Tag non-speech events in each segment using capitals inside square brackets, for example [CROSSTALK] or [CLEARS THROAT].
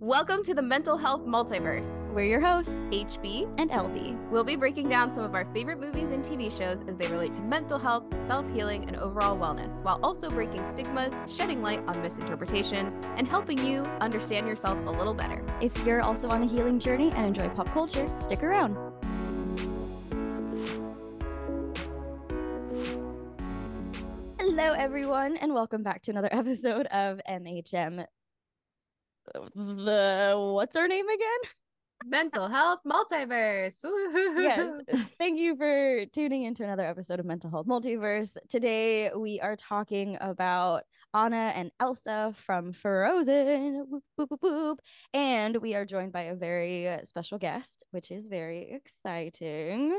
Welcome to the Mental Health Multiverse. We're your hosts, HB and LB. We'll be breaking down some of our favorite movies and TV shows as they relate to mental health, self healing, and overall wellness, while also breaking stigmas, shedding light on misinterpretations, and helping you understand yourself a little better. If you're also on a healing journey and enjoy pop culture, stick around. Hello, everyone, and welcome back to another [LAUGHS] episode of MHM the what's her name again? Mental Health Multiverse. yes. [LAUGHS] Thank you for tuning into another episode of Mental Health Multiverse. Today we are talking about Anna and Elsa from Frozen. Boop, boop, boop, boop. And we are joined by a very special guest, which is very exciting.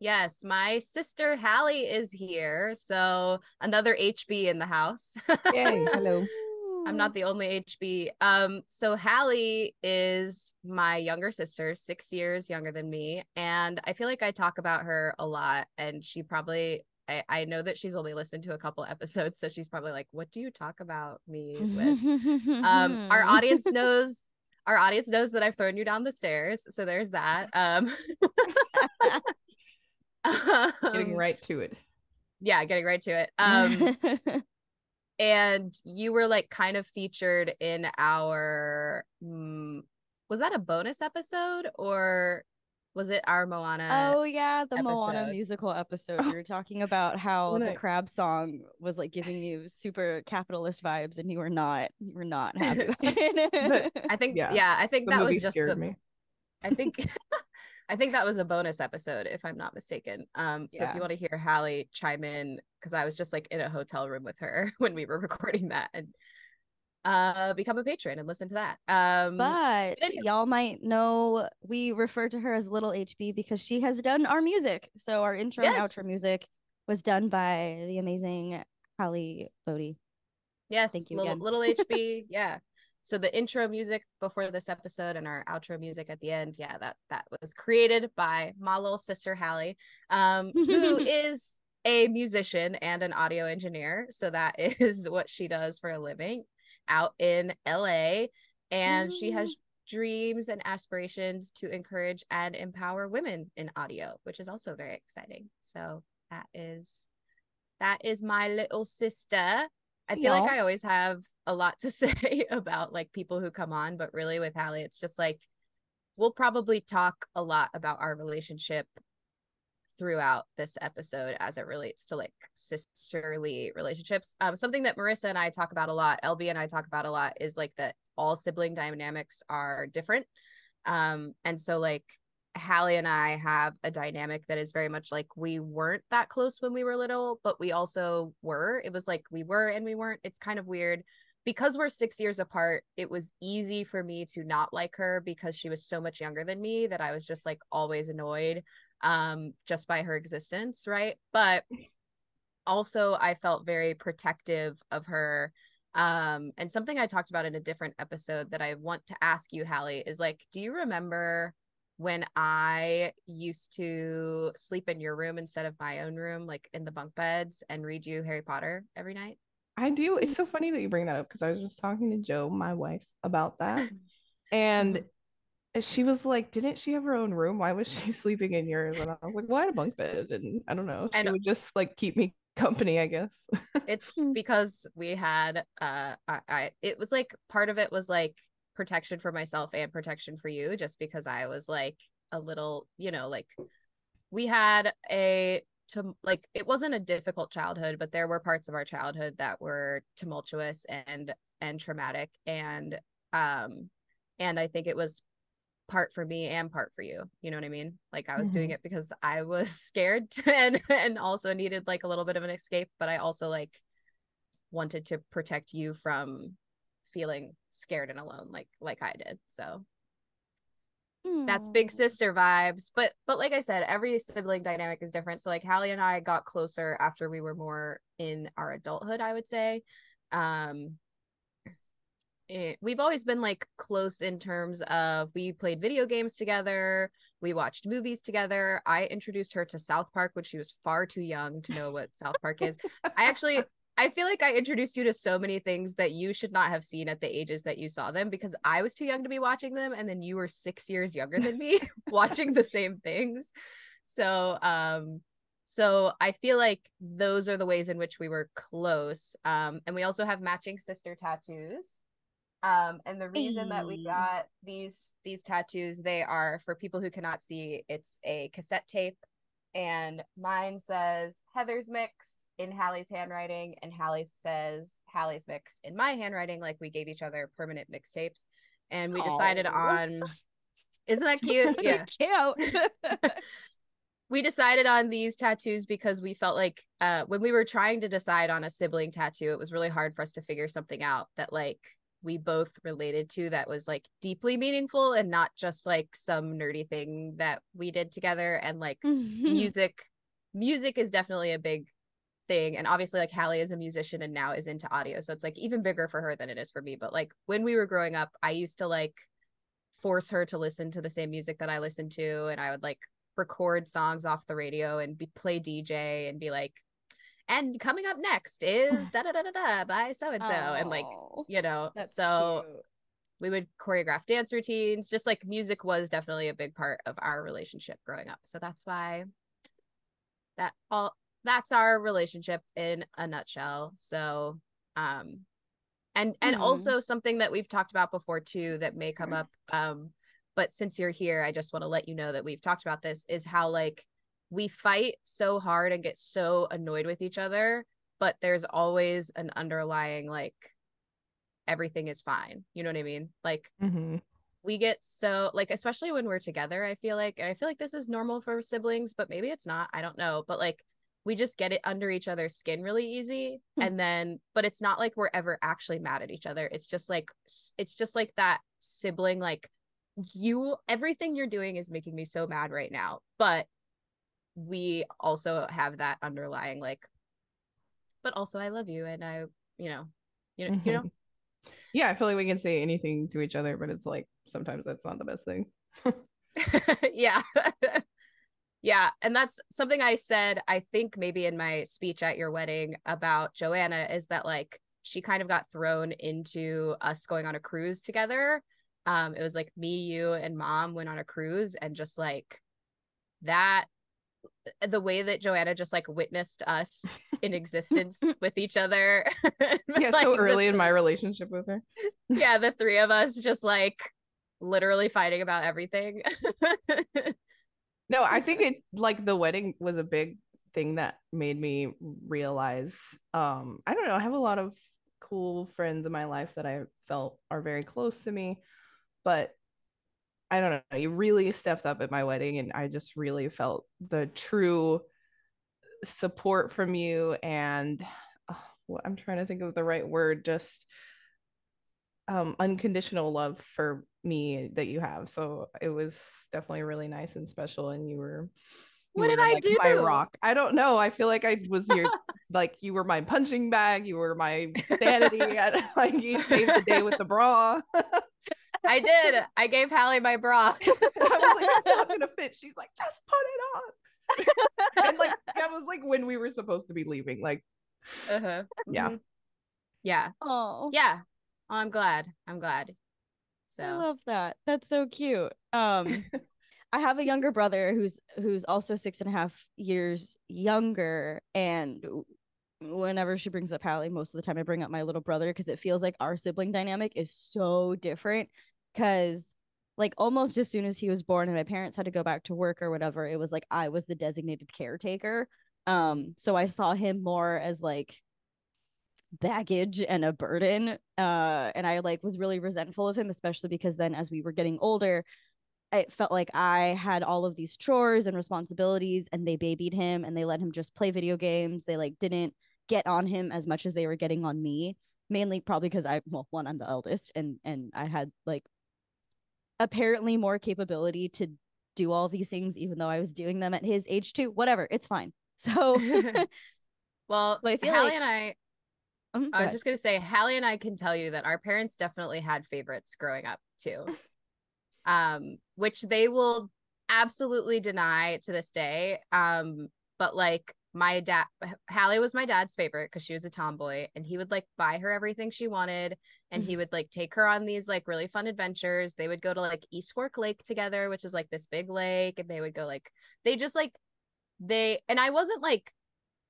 Yes, my sister Hallie is here. So another HB in the house. Yay, hello. [LAUGHS] I'm not the only HB. Um, so Hallie is my younger sister, six years younger than me, and I feel like I talk about her a lot. And she probably, I, I know that she's only listened to a couple episodes, so she's probably like, "What do you talk about me with?" um, our [LAUGHS] audience knows. Our audience knows that I've thrown you down the stairs, so there's that. Um, [LAUGHS] [LAUGHS] getting right to it. Yeah, getting right to it. Um, and you were like kind of featured in our um, was that a bonus episode or was it our Moana? Oh yeah, the episode? Moana musical episode. Oh. You were talking about how the crab song was like giving [LAUGHS] you super capitalist vibes, and you were not, you were not [LAUGHS] happy. I think, yeah, yeah I think the that was just the. Me. I think [LAUGHS] I think that was a bonus episode, if I'm not mistaken. Um, so yeah. if you want to hear Hallie chime in, because I was just like in a hotel room with her [LAUGHS] when we were recording that, and uh, become a patron and listen to that. Um, but y'all might know we refer to her as Little HB because she has done our music. So our intro yes. and outro music was done by the amazing Hallie Boddy. Yes, thank you, little, little HB. Yeah so the intro music before this episode and our outro music at the end yeah that that was created by my little sister hallie um, who [LAUGHS] is a musician and an audio engineer. So that [LAUGHS] is what she does for a living out in la and she has dreams and aspirations to encourage and empower women in audio which is also very exciting. So that is that is my little sister I feel like I always have a lot to [LAUGHS] say about like people who come on, but really with Hallie, it's just like we'll probably talk a lot about our relationship throughout this episode as it relates to like sisterly relationships. Um, something that Marisa and I talk about a lot, LB and I talk about a lot, is like that all sibling dynamics are different. Um, and so like Hallie and I have a dynamic that is very much like we weren't that close when we were little, but we also were. It was like we were and we weren't. It's kind of weird. Because we're six years apart, it was easy for me to not like her because she was so much younger than me that I was just like always annoyed um just by her existence, right? But also I felt very protective of her um and something I talked about in a different episode that I want to ask you Hallie is like do you remember when I used to sleep in your room instead of my own room, like in the bunk beds, and read you Harry Potter every night? I do. It's so funny that you bring that up because I was just talking to Joe, my wife, about that. [LAUGHS] And mm-hmm. she was like, Didn't she have her own room? Why was she [LAUGHS] sleeping in yours? And I was like, Well, I had a bunk bed. And I don't know. She and would just like keep me [LAUGHS] company, I guess. it's because we had uh I, I it was like part of it was like protection for myself and protection for you just because I was like a little, you know, like we had a to like it wasn't a difficult childhood, but there were parts of our childhood that were tumultuous and and traumatic and um and I think it was part for me and part for you. You know what I mean? Like I was mm-hmm. doing it because I was scared [LAUGHS] and and also needed like a little bit of an escape, but I also like wanted to protect you from feeling scared and alone like like I did. So that's big sister vibes. But but like I said, every sibling dynamic is different. So like Hallie and I got closer after we were more in our adulthood, I would say. Um it, eh, we've always been like close in terms of we played video games together, we watched movies together. I introduced her to South Park when she was far too young to know what South Park is. I actually I feel like I introduced you to so many things that you should not have seen at the ages that you saw them because I was too young to be watching them and then you were 6 years younger than me [LAUGHS] [LAUGHS] watching the same things. So, um so I feel like those are the ways in which we were close. Um and we also have matching sister tattoos. Um and the reason that we got these these tattoos they are for people who cannot see it's a cassette tape and mine says Heather's mix in Hallie's handwriting, and Hallie says Hallie's mix in my handwriting. Like we gave each other permanent mixtapes, and we decided Aww. on. [LAUGHS] Isn't that cute? yeah, cute. [LAUGHS] we decided on these tattoos because we felt like uh, when we were trying to decide on a sibling tattoo, it was really hard for us to figure something out that like we both related to that was like deeply meaningful and not just like some nerdy thing that we did together and like music music is definitely a big thing and obviously like Hallie is a musician and now is into audio so it's like even bigger for her than it is for me but like when we were growing up I used to like force her to listen to the same music that I listened to and I would like record songs off the radio and be play DJ and be like and coming up next is da da da da da by so and so and like you know so cute. we would choreograph dance routines just like music was definitely a big part of our relationship growing up so that's why that all that's our relationship in a nutshell. So, um, and and mm. also something that we've talked about before too that may come up. Um, but since you're here, I just want to let you know that we've talked about this is how like we fight so hard and get so annoyed with each other, but there's always an underlying like everything is fine. You know what I mean? Like mm-hmm. we get so like especially when we're together, I feel like and I feel like this is normal for siblings, but maybe it's not. I don't know. But like we just get it under each other's skin really easy hmm. and then but it's not like we're ever actually mad at each other it's just like it's just like that sibling like you everything you're doing is making me so mad right now but we also have that underlying like but also i love you and i you know you know mm-hmm. you know yeah i feel like we can say anything to each other but it's like sometimes that's not the best thing [LAUGHS] [LAUGHS] yeah [LAUGHS] yeah. And that's something I said, I think maybe in my speech at your wedding about Joanna is that like she kind of got thrown into us going on a cruise together. Um, it was like me, you, and mom went on a cruise and just like that the way that Joanna just like witnessed us in existence [LAUGHS] with each other. [LAUGHS] yeah, like, so early in my relationship with her. yeah, [LAUGHS] the three of us just like literally fighting about everything. No, I think it like the wedding was a big thing that made me realize um I don't know, I have a lot of cool friends in my life that I felt are very close to me, but I don't know, you really stepped up at my wedding and I just really felt the true support from you and oh, I'm trying to think of the right word just um unconditional love for me that you have. So it was definitely really nice and special. And you were what did I do? My rock. I don't know. I feel like I was your [LAUGHS] like you were my punching bag. You were my sanity. [LAUGHS] like you saved the day with the bra. [LAUGHS] I did. I gave Hallie my bra. I was like, it's not gonna fit. She's like, just put it on. and like that was like when we were supposed to be leaving. Like, uh-huh. yeah, mm-hmm. yeah, oh, yeah. Oh, I'm glad. I'm glad. So I love that. That's so cute. Um [LAUGHS] I have a younger brother who's who's also six and a half years younger. And whenever she brings up Hallie, most of the time I bring up my little brother because it feels like our sibling dynamic is so different. Cause like almost as soon as he was born and my parents had to go back to work or whatever, it was like I was the designated caretaker. Um, so I saw him more as like baggage and a burden uh and i like was really resentful of him especially because then as we were getting older it felt like i had all of these chores and responsibilities and they babied him and they let him just play video games. They like didn't get on him as much as they were getting on me mainly probably because i well one i'm the eldest and and i had like apparently more capability to do all these things even though i was doing them at his age too whatever it's fine. So [LAUGHS] [LAUGHS] well I feel Hallie like- and i um, I was just gonna say, Hallie and I can tell you that our parents definitely had favorites growing up too, [LAUGHS] um, which they will absolutely deny to this day. Um, but like my dad Hallie was my dad's favorite because she was a tomboy and he would like buy her everything she wanted and he mm-hmm. would like take her on these like really fun adventures. They would go to like East Fork Lake together, which is like this big lake, and they would go like they just like they and I wasn't like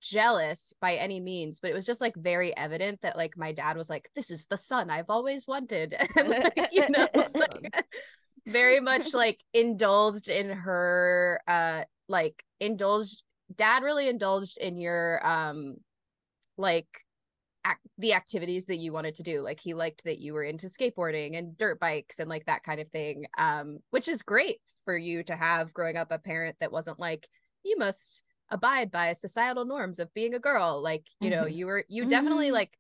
jealous by any means, but it was just like very evident that like my dad was like, This is the son I've always wanted. [LAUGHS] and like, you [LAUGHS] know, like, very [LAUGHS] much like indulged in her uh like indulged dad really indulged in your um like ac- the activities that you wanted to do like he liked that you were into skateboarding and dirt bikes and like that kind of thing um which is great for you to have growing up a parent that wasn't like you must abide by societal norms of being a girl like you know mm-hmm. you were you definitely mm-hmm. like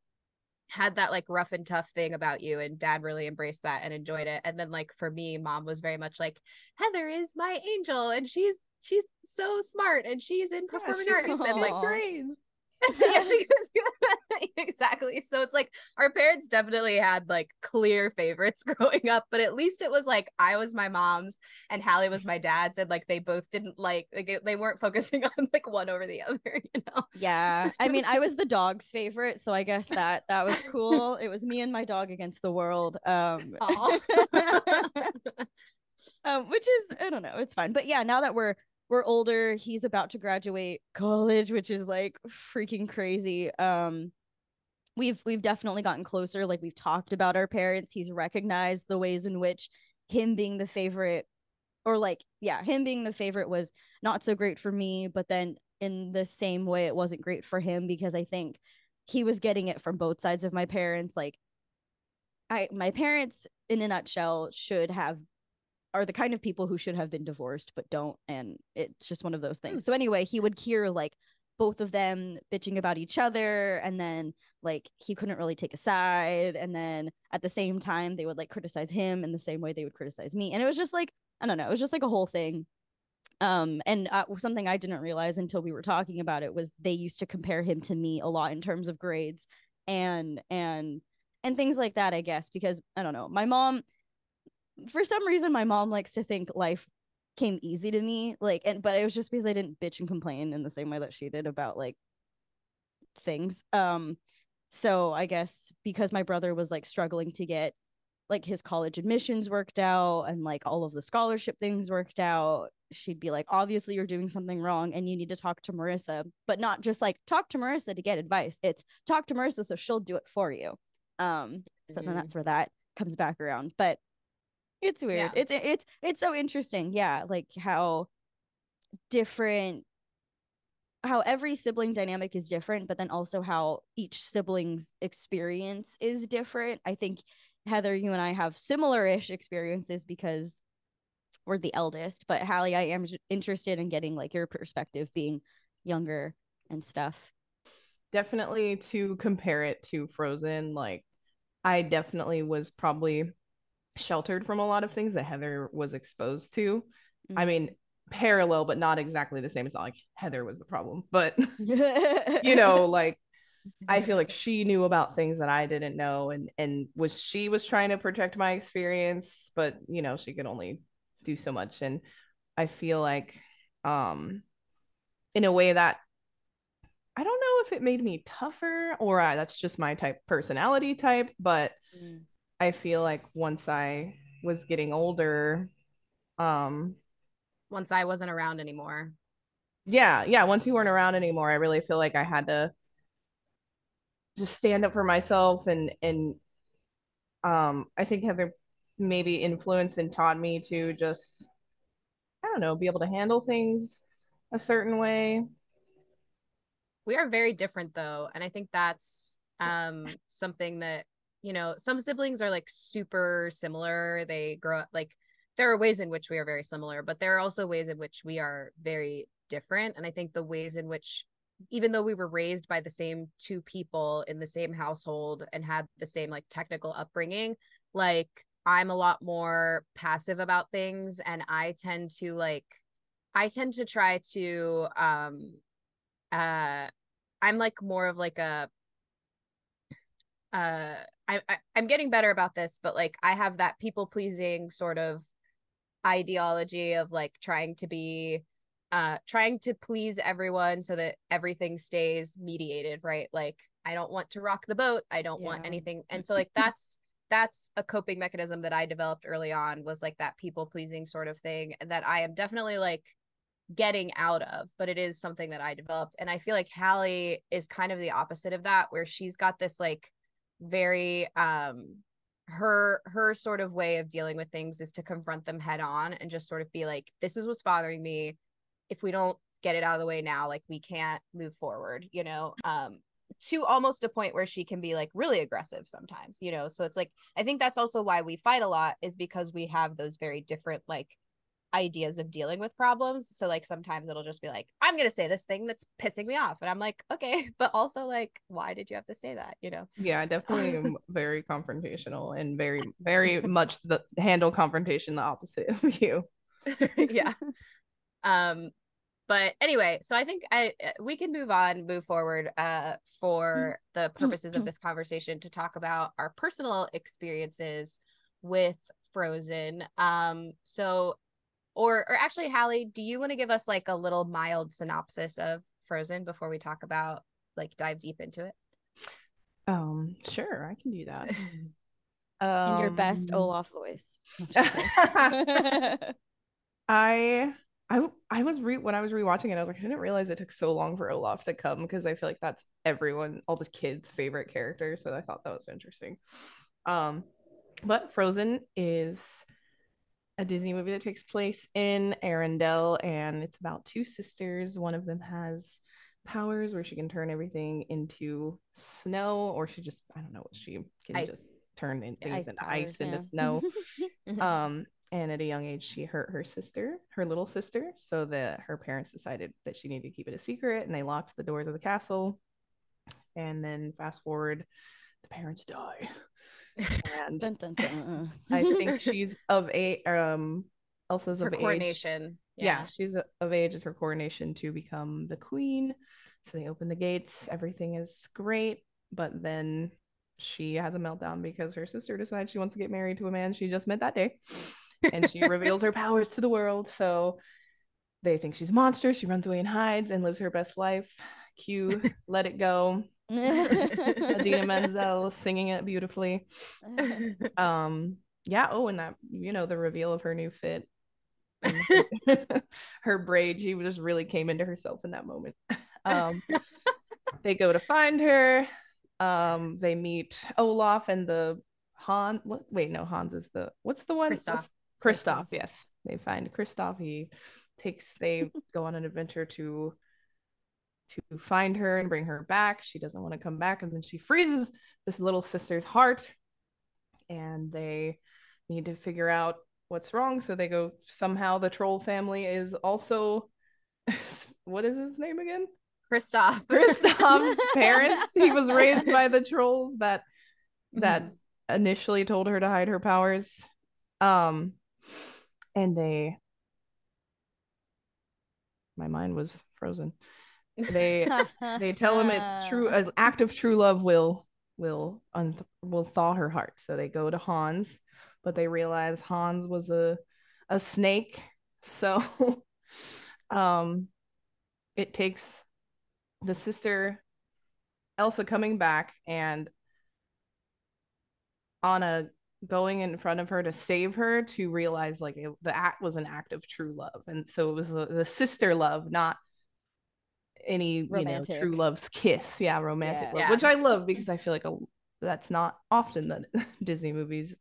had that like rough and tough thing about you and dad really embraced that and enjoyed it and then like for me mom was very much like heather is my angel and she's she's so smart and she's in performing yeah, arts and like [LAUGHS] grades [LAUGHS] yeah, she goes [LAUGHS] exactly. So it's like our parents definitely had like clear favorites [LAUGHS] growing up, but at least it was like I was my mom's and Hallie was my dad's, and like they both didn't like like they weren't focusing on like one over the other, you know. Yeah, I mean, I was the dog's favorite, so I guess that that was cool. It was me and my dog against the world. Um, um which is I don't know, it's fine. But yeah, now that we're we're older he's about to graduate college which is like freaking crazy. Um we've we've definitely gotten closer like we've talked about our parents he's recognized the ways in which him being the favorite or like yeah him being the favorite was not so great for me but then in the same way it wasn't great for him because i think he was getting it from both sides of my parents. Like i my parents in a nutshell should have are the kind of people who should have been divorced but don't and it's just one of those things. Mm. So anyway, he would hear like both of them bitching about each other and then like he couldn't really take a side and then at the same time they would like criticize him in the same way they would criticize me and it was just like I don't know, it was just like a whole thing. Um and uh, something I didn't realize until we were talking about it was they used to compare him to me a lot in terms of grades and and and things like that, I guess, because I don't know. My mom for some reason my mom likes to think life came easy to me like and but it was just because i didn't bitch and complain in the same way that she did about like things. Um so i guess because my brother was like struggling to get like his college admissions worked out and like all of the scholarship things worked out she'd be like obviously you're doing something wrong and you need to talk to marisa but not just like talk to marisa to get advice. It's talk to marisa so she'll do it for you. Um so mm-hmm. then that's where that comes back around. But it's weird. Yeah. It's it's it's so interesting. Yeah, like how different how every sibling dynamic is different, but then also how each sibling's experience is different. I think Heather, you and I have similar-ish experiences because we're the eldest, but Hallie, I am interested in getting like your perspective being younger and stuff. Definitely to compare it to Frozen, like I definitely was probably sheltered from a lot of things that Heather was exposed to. Mm-hmm. I mean, parallel, but not exactly the same. It's not like Heather was the problem, but [LAUGHS] [LAUGHS] you know, like I feel like she knew about things that I didn't know, and and was she was trying to protect my experience, but you know, she could only do so much, and I feel like, um, in a way that I don't know if it made me tougher or uh, that's just my type personality type, but. Mm I feel like once I was getting older, um, once I wasn't around anymore. Yeah, yeah. Once you weren't around anymore, I really feel like I had to just stand up for myself and and um I think Heather maybe influenced and taught me to just I don't know, be able to handle things a certain way. We are very different though, and I think that's um something that you know, some siblings are like super similar. They grow up like there are ways in which we are very similar, but there are also ways in which we are very different. And I think the ways in which, even though we were raised by the same two people in the same household and had the same like technical upbringing, like I'm a lot more passive about things and I tend to like, I tend to try to, um, uh, I'm like more of like a, uh I, I i'm getting better about this but like i have that people pleasing sort of ideology of like trying to be uh trying to please everyone so that everything stays mediated right? Like i don't want to rock the boat. I don't yeah. want anything. And so [LAUGHS] like that's that's a coping mechanism that i developed early on was like that people pleasing sort of thing that i am definitely like getting out of but it is something that i developed. And i feel like hallie is kind of the opposite of that where she's got this like very um her her sort of way of dealing with things is to confront them head on and just sort of be like this is what's bothering me. If we don't get it out of the way now like we can't move forward you know um to almost a point where she can be like really aggressive sometimes you know? So it's like i think that's also why we fight a lot is because we have those very different like ideas of dealing with problems. So like sometimes it'll just be like, I'm gonna say this thing that's pissing me off. And I'm like, okay, [LAUGHS] but also like, why did you have to say that? You know? Yeah, I definitely [LAUGHS] am very confrontational and very, [LAUGHS] very much the handle confrontation the opposite of you. yeah. Um but anyway, so I think I uh, we can move on, move forward uh for the purposes of this conversation to talk about our personal experiences with Frozen. Um so or or actually hallie do you want to give us like a little mild synopsis of frozen before we talk about like dive deep into it um sure i can do that um, [LAUGHS] in your best um, olaf voice [LAUGHS] [LAUGHS] i I I was re when I was rewatching it, I was like, I didn't realize it took so long for Olaf to come because I feel like that's everyone, all the kids' favorite character. So I thought that was interesting. Um, but Frozen is a Disney movie that takes place in Arendelle, and it's about two sisters. One of them has powers where she can turn everything into snow, or she just I don't know what she can ice. just turn in, things ice into powers, ice yeah. into snow. [LAUGHS] um, and at a young age, she hurt her sister, her little sister, so that her parents decided that she needed to keep it a secret, and they locked the doors of the castle. And then fast forward, the parents die and dun, dun, dun. I think [LAUGHS] she's of a um Elsa's her of coronation. Yeah. yeah, she's of age. It's her coronation to become the queen. So they open the gates. Everything is great, but then she has a meltdown because her sister decides she wants to get married to a man she just met that day, and she reveals her powers to the world. So they think she's a monster. She runs away and hides and lives her best life. Cue, let it go. [LAUGHS] Idina [LAUGHS] Menzel singing it beautifully. [LAUGHS] Um, yeah. Oh, and that you know the reveal of her new fit, her braid. She just really came into herself in that moment. Um, they go to find her. Um, they meet Olaf and the Han. What? Wait, no. Hans is the what's the one? Kristoff. Kristoff. Yes, they find Kristoff. He takes. They go on an adventure to to find her and bring her back. She doesn't want to come back. And then she freezes this little sister's heart. And they need to figure out what's wrong. So they go, somehow the troll family is also, [LAUGHS] what is his name again? Kristoff. Kristoff's [LAUGHS] parents. He was raised by the trolls that that mm-hmm. initially told her to hide her powers. Um and they my mind was frozen they they [LAUGHS] tell him it's true an act of true love will will un- will thaw her heart. So they go to hans but they realize hans was a a snake. So [LAUGHS] um it takes the sister elsa coming back and anna going in front of her to save her to realize like it, the act was an act of true love. And so it was the, the sister love not any romantic. you know true love's [LAUGHS] kiss yeah romantic yeah. love yeah. which i love because i feel like a, that's not often that [LAUGHS] disney movies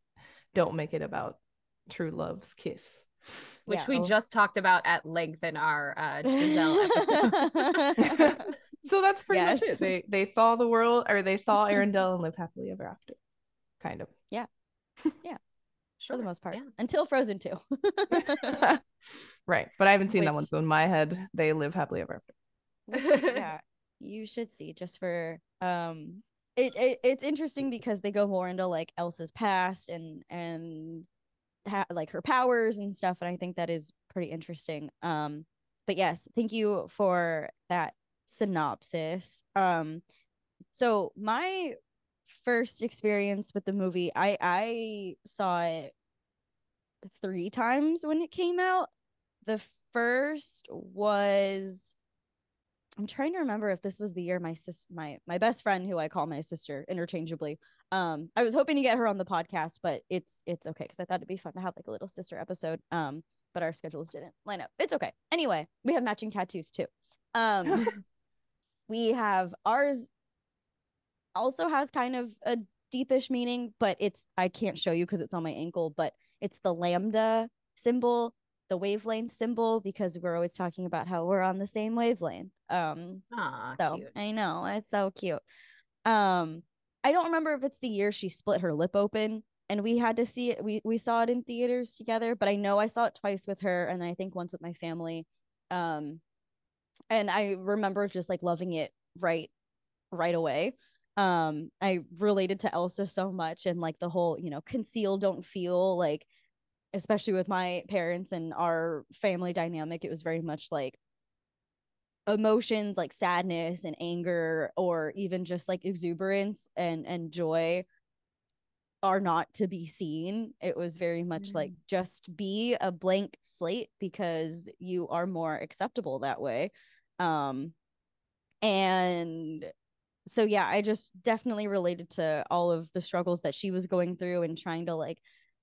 don't make it about true love's kiss which yeah. we just talked about at length in our uh, Giselle [LAUGHS] episode. so that's pretty yes. much it. They they thaw the world, or they thaw Arendelle and live happily ever after, kind of. Yeah, yeah, sure. for the most part, yeah. until Frozen two. right, but I haven't seen which... that one, so in my head, they live happily ever after. Which, [LAUGHS] yeah, you should see just for um it, it it's interesting because they go more into like Elsa's past and and ha- like her powers and stuff and I think that is pretty interesting. Um but yes, thank you for that synopsis. Um so my first experience with the movie, I I saw it three times when it came out. The first was I'm trying to remember if this was the year my sis my my best friend who I call my sister interchangeably. Um I was hoping to get her on the podcast, but it's it's okay because I thought it'd be fun to have like a little sister episode. Um, but our schedules didn't line up. It's okay. Anyway, we have matching tattoos too. Um [LAUGHS] we have ours also has kind of a deepish meaning, but it's I can't show you because it's on my ankle, but it's the lambda symbol the wavelength symbol because we're always talking about how we're on the same wavelength. Um Aww, so cute. I know it's so cute. Um I don't remember if it's the year she split her lip open and we had to see it we we saw it in theaters together, but I know I saw it twice with her and I think once with my family. Um and I remember just like loving it right right away um i related to elsa so much and like the whole you know conceal don't feel like especially with my parents and our family dynamic, it was very much like emotions like sadness and anger or even just like exuberance and and joy are not to be seen. It was very much mm. like just be a blank slate because you are more acceptable that way. Um and so yeah, I just definitely related to all of the struggles that she was going through and trying to like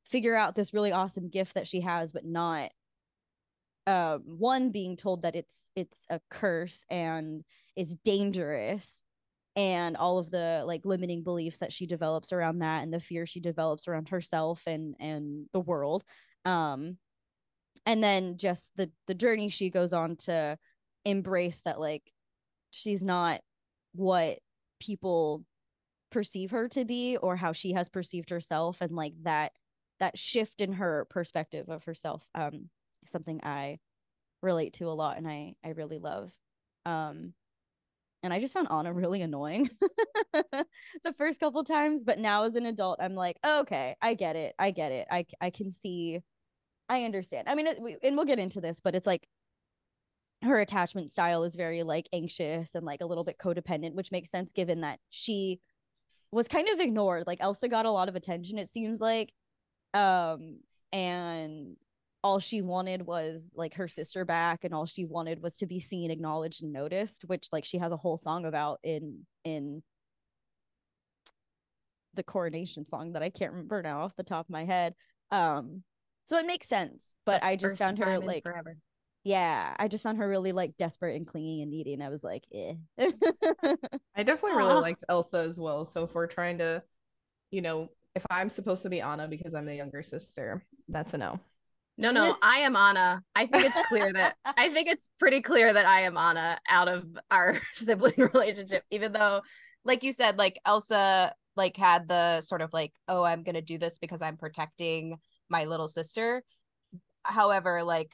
figure out this really awesome gift that she has but not um one being told that it's it's a curse and is dangerous and all of the like limiting beliefs that she develops around that and the fear she develops around herself and and the world um and then just the the journey she goes on to embrace that like she's not what people perceive her to be or how she has perceived herself and like that that shift in her perspective of herself um something i relate to a lot and i i really love. Um and i just found anna [LAUGHS] really annoying [LAUGHS] the first couple times but now as an adult i'm like oh, okay i get it i get it i i can see i understand. I mean it, we, and we'll get into this but it's like her attachment style is very like anxious and like a little bit codependent which makes sense given that she was kind of ignored like elsa got a lot of attention it seems like um and all she wanted was like her sister back and all she wanted was to be seen acknowledged and noticed which like she has a whole song about in in the coronation song that i can't remember now off the top of my head um so it makes sense but the i just found her like forever yeah i just found her really like desperate and clingy and needy and i was like eh. i definitely really [LAUGHS] liked elsa as well so if we're trying to you know if I'm supposed to be Anna because I'm the younger sister, that's a no. No, no, [LAUGHS] I am Anna. I think it's clear that I think it's pretty clear that I am Anna out of our [LAUGHS] sibling relationship, even though, like you said, like Elsa like had the sort of like, oh, I'm gonna do this because I'm protecting my little sister. However, like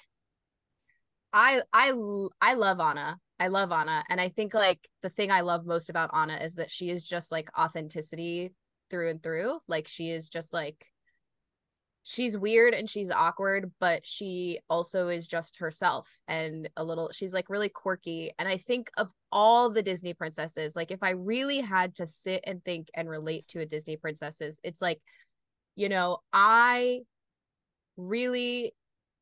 I I I love Anna. I love Anna. And I think like the thing I love most about Anna is that she is just like authenticity through and through. Like she is just like she's weird and she's awkward, but she also is just herself and a little she's like really quirky. And I think of all the Disney princesses, like if I really had to sit and think and relate to a Disney princesses, it's like, you know, I really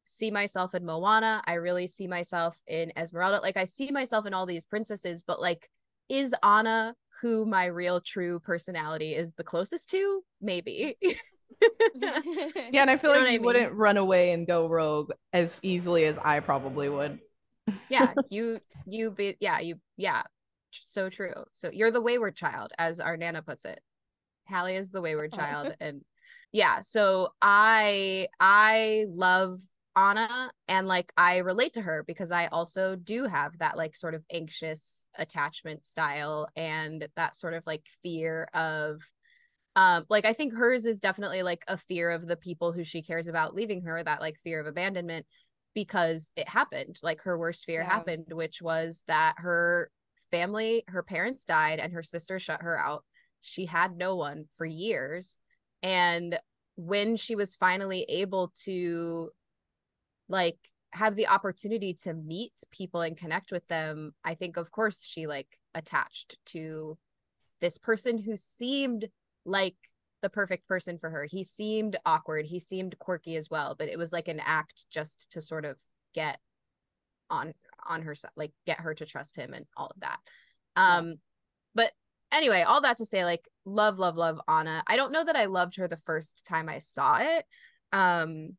see myself in Moana. I really see myself in Esmeralda. Like I see myself in all these princesses, but like is Anna who my real true personality is the closest to? Maybe. [LAUGHS] yeah, and I feel you like you I mean? wouldn't run away and go rogue as easily as I probably would. yeah, [LAUGHS] you you be yeah, you yeah. So true. So you're the wayward child, as our Nana puts it. Hallie is the wayward [LAUGHS] child. and yeah, so I I love Anna and like I relate to her because I also do have that like sort of anxious attachment style and that sort of like fear of um like I think hers is definitely like a fear of the people who she cares about leaving her that like fear of abandonment because it happened. Like her worst fear yeah. happened which was that her family her parents died and her sister shut her out. She had no one for years. And when she was finally able to like have the opportunity to meet people and connect with them i think of course she like attached to this person who seemed like the perfect person for her. He seemed awkward. He seemed quirky as well but it was like an act just to sort of get on on her like get her to trust him and all of that. Um yeah. but anyway all that to say like love love love anna. I don't know that i loved her the first time i saw it. Um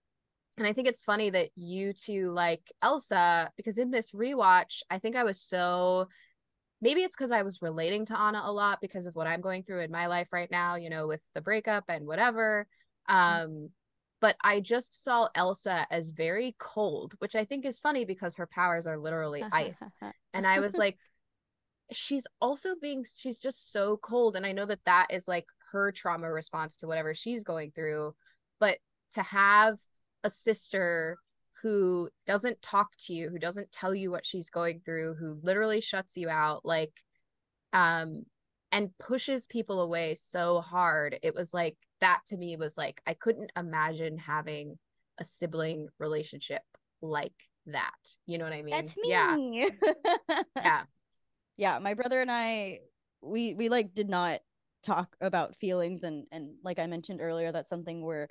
and i think it's funny that you two like elsa because in this rewatch i think i was so maybe it's because i was relating to anna a lot because of what i'm going through in my life right now you know with the breakup and whatever mm-hmm. um but I just saw Elsa as very cold, which I think is funny because her powers are literally ice. [LAUGHS] and I was like, she's also being, she's just so cold. And I know that that is like her trauma response to whatever she's going through. But to have a sister who doesn't talk to you, who doesn't tell you what she's going through, who literally shuts you out, like, um, and pushes people away so hard. It was like that to me was like I couldn't imagine having a sibling relationship like that. You know what I mean? That's me. Yeah. [LAUGHS] yeah. Yeah, my brother and I we we like did not talk about feelings and and like I mentioned earlier that's something we're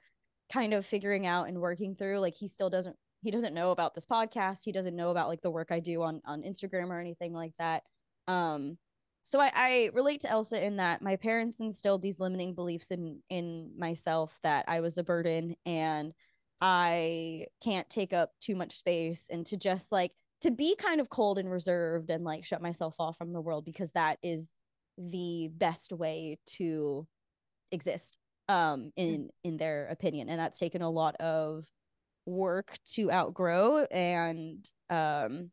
kind of figuring out and working through like he still doesn't he doesn't know about this podcast. He doesn't know about like the work I do on on Instagram or anything like that. Um so I, I relate to Elsa in that my parents instilled these limiting beliefs in in myself that I was a burden and I can't take up too much space and to just like to be kind of cold and reserved and like shut myself off from the world because that is the best way to exist um in in their opinion and that's taken a lot of work to outgrow and um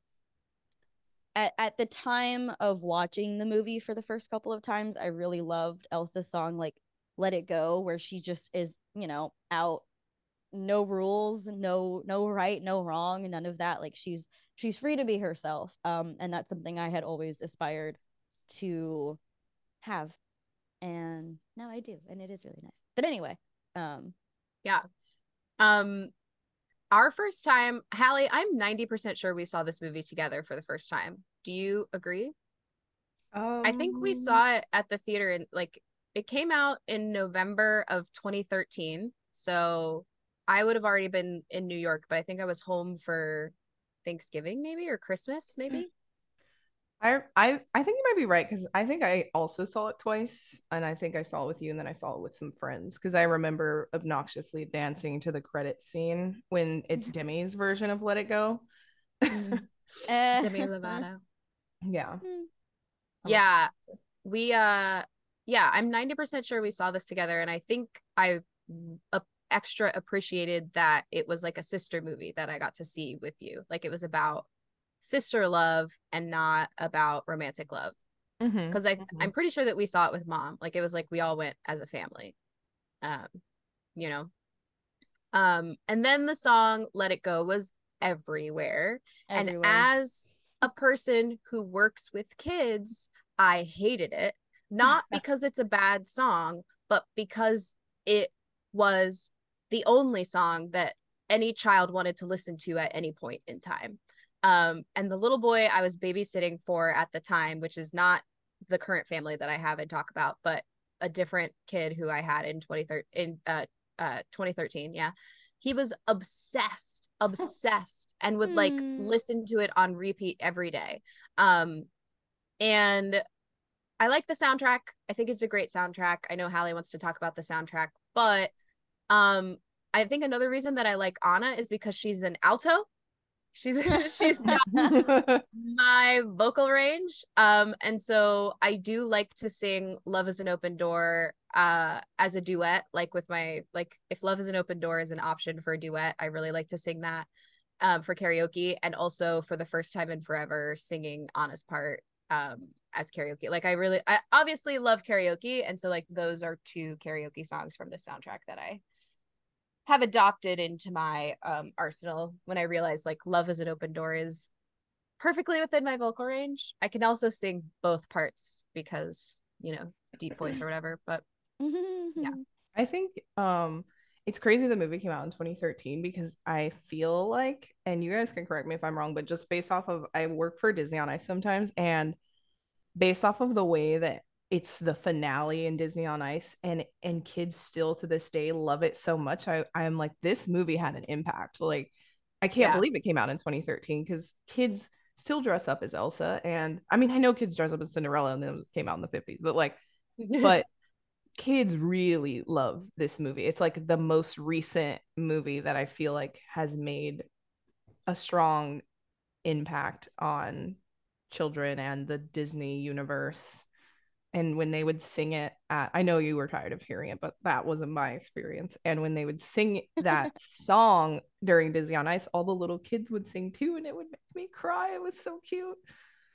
at, at the time of watching the movie for the first couple of times, I really loved Elsa's song, like Let It Go, where she just is, you know, out no rules no no right no wrong none of that like she's she's free to be herself um and that's something i had always aspired to have and now i do and it is really nice but anyway um yeah um our first time, Hallie, I'm 90% sure we saw this movie together for the first time. Do you agree? Um... I think we um, saw it at the theater and like it came out in November of 2013. So I would have already been in New York, but I think I was home for Thanksgiving maybe or Christmas maybe. I I I think you might be right because I think I also saw it twice, and I think I saw it with you, and then I saw it with some friends because I remember obnoxiously dancing to the credit scene when it's mm-hmm. Demi's version of "Let It Go." mm. uh, [LAUGHS] Demi Lovato. Yeah. Mm. Yeah, we uh, yeah, I'm ninety percent sure we saw this together, and I think I uh, extra appreciated that it was like a sister movie that I got to see with you. Like it was about sister love and not about romantic love because mm-hmm. i mm-hmm. i'm pretty sure that we saw it with mom like it was like we all went as a family um you know um and then the song let it go was everywhere, everywhere. and as a person who works with kids i hated it not [LAUGHS] because it's a bad song but because it was the only song that any child wanted to listen to at any point in time um, and the little boy I was babysitting for at the time, which is not the current family that I have and talk about, but a different kid who I had in 2013 in uh, uh 2013, yeah. He was obsessed, obsessed and would like mm. listen to it on repeat every day. Um and I like the soundtrack. I think it's a great soundtrack. I know Hallie wants to talk about the soundtrack, but um I think another reason that I like Anna is because she's an alto she's [LAUGHS] she's [LAUGHS] got my vocal range. Um and so i do like to sing love is an open door uh as a duet like with my like if love is an open door is an option for a duet i really like to sing that um for karaoke and also for the first time in forever singing anna's part um as karaoke. Like i really i obviously love karaoke and so like those are two karaoke songs from the soundtrack that i have adopted into my um arsenal when I realized like love as an open door is perfectly within my vocal range. I can also sing both parts because, you know, deep voice or whatever, but yeah. [LAUGHS] I think um it's crazy the movie came out in 2013 because I feel like and you guys can correct me if I'm wrong, but just based off of I work for Disney on Ice sometimes and based off of the way that it's the finale in Disney on Ice and and kids still to this day love it so much. I I'm like this movie had an impact. Like I can't yeah. believe it came out in 2013 because kids still dress up as Elsa. And I mean, I know kids dress up as Cinderella and then it came out in the 50s, but like, [LAUGHS] but kids really love this movie. It's like the most recent movie that I feel like has made a strong impact on children and the Disney universe and when they would sing it at, i know you were tired of hearing it but that wasn't my experience. And when they would sing [LAUGHS] that song during disney on ice all the little kids would sing too and it would make me cry. It was so cute.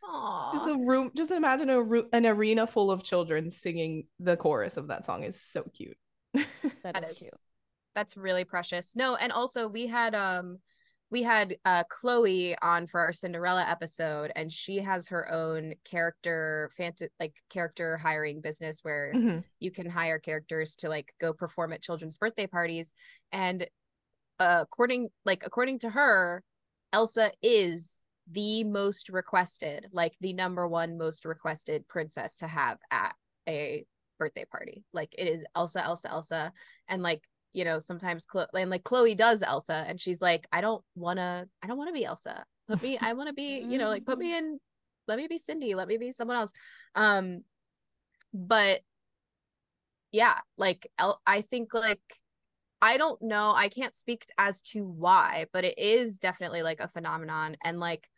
Aww. just a room just imagine a room an arena full of children singing the chorus of that song is so cute. [LAUGHS] That, that is, is cute. That's really precious. No and also we had um we had uh, Chloe on for our Cinderella episode, and she has her own character, fant- like character hiring business where mm-hmm. you can hire characters to like go perform at children's birthday parties. And uh, according, like according to her, Elsa is the most requested, like the number one most requested princess to have at a birthday party. Like it is Elsa, Elsa, Elsa, and like you know sometimes Chloe, and like Chloe does Elsa and she's like I don't want to I don't want to be Elsa. Put me I want to be you know like put me [LAUGHS] in let me be Cindy let me be someone else. Um but yeah like El- I think like I don't know I can't speak as to why but it is definitely like a phenomenon and like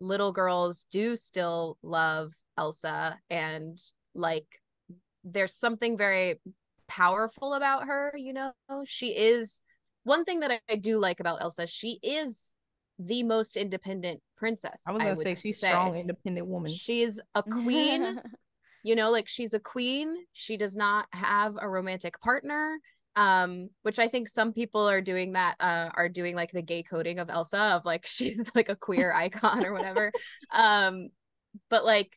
little girls do still love Elsa and like there's something very powerful about her you know? She is one thing that I, do like about elsa she is the most independent princess i was gonna I say she's say. strong independent woman. She's a queen [LAUGHS] you know like she's a queen. She does not have a romantic partner um which i think some people are doing that uh are doing like the gay coding of elsa of like [LAUGHS] she's like a queer icon or whatever. [LAUGHS] Um but like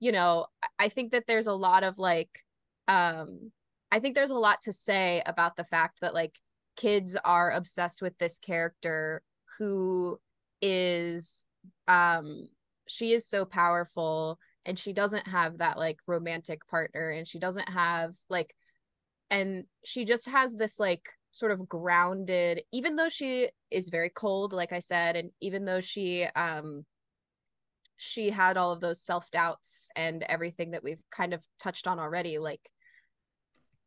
you know i think that there's a lot of like um I think there's a lot to say about the fact that like kids are obsessed with this character who is um she is so powerful and she doesn't have that like romantic partner and she doesn't have like and she just has this like sort of grounded even though she is very cold like i said and even though she um she had all of those self-doubts and everything that we've kind of touched on already like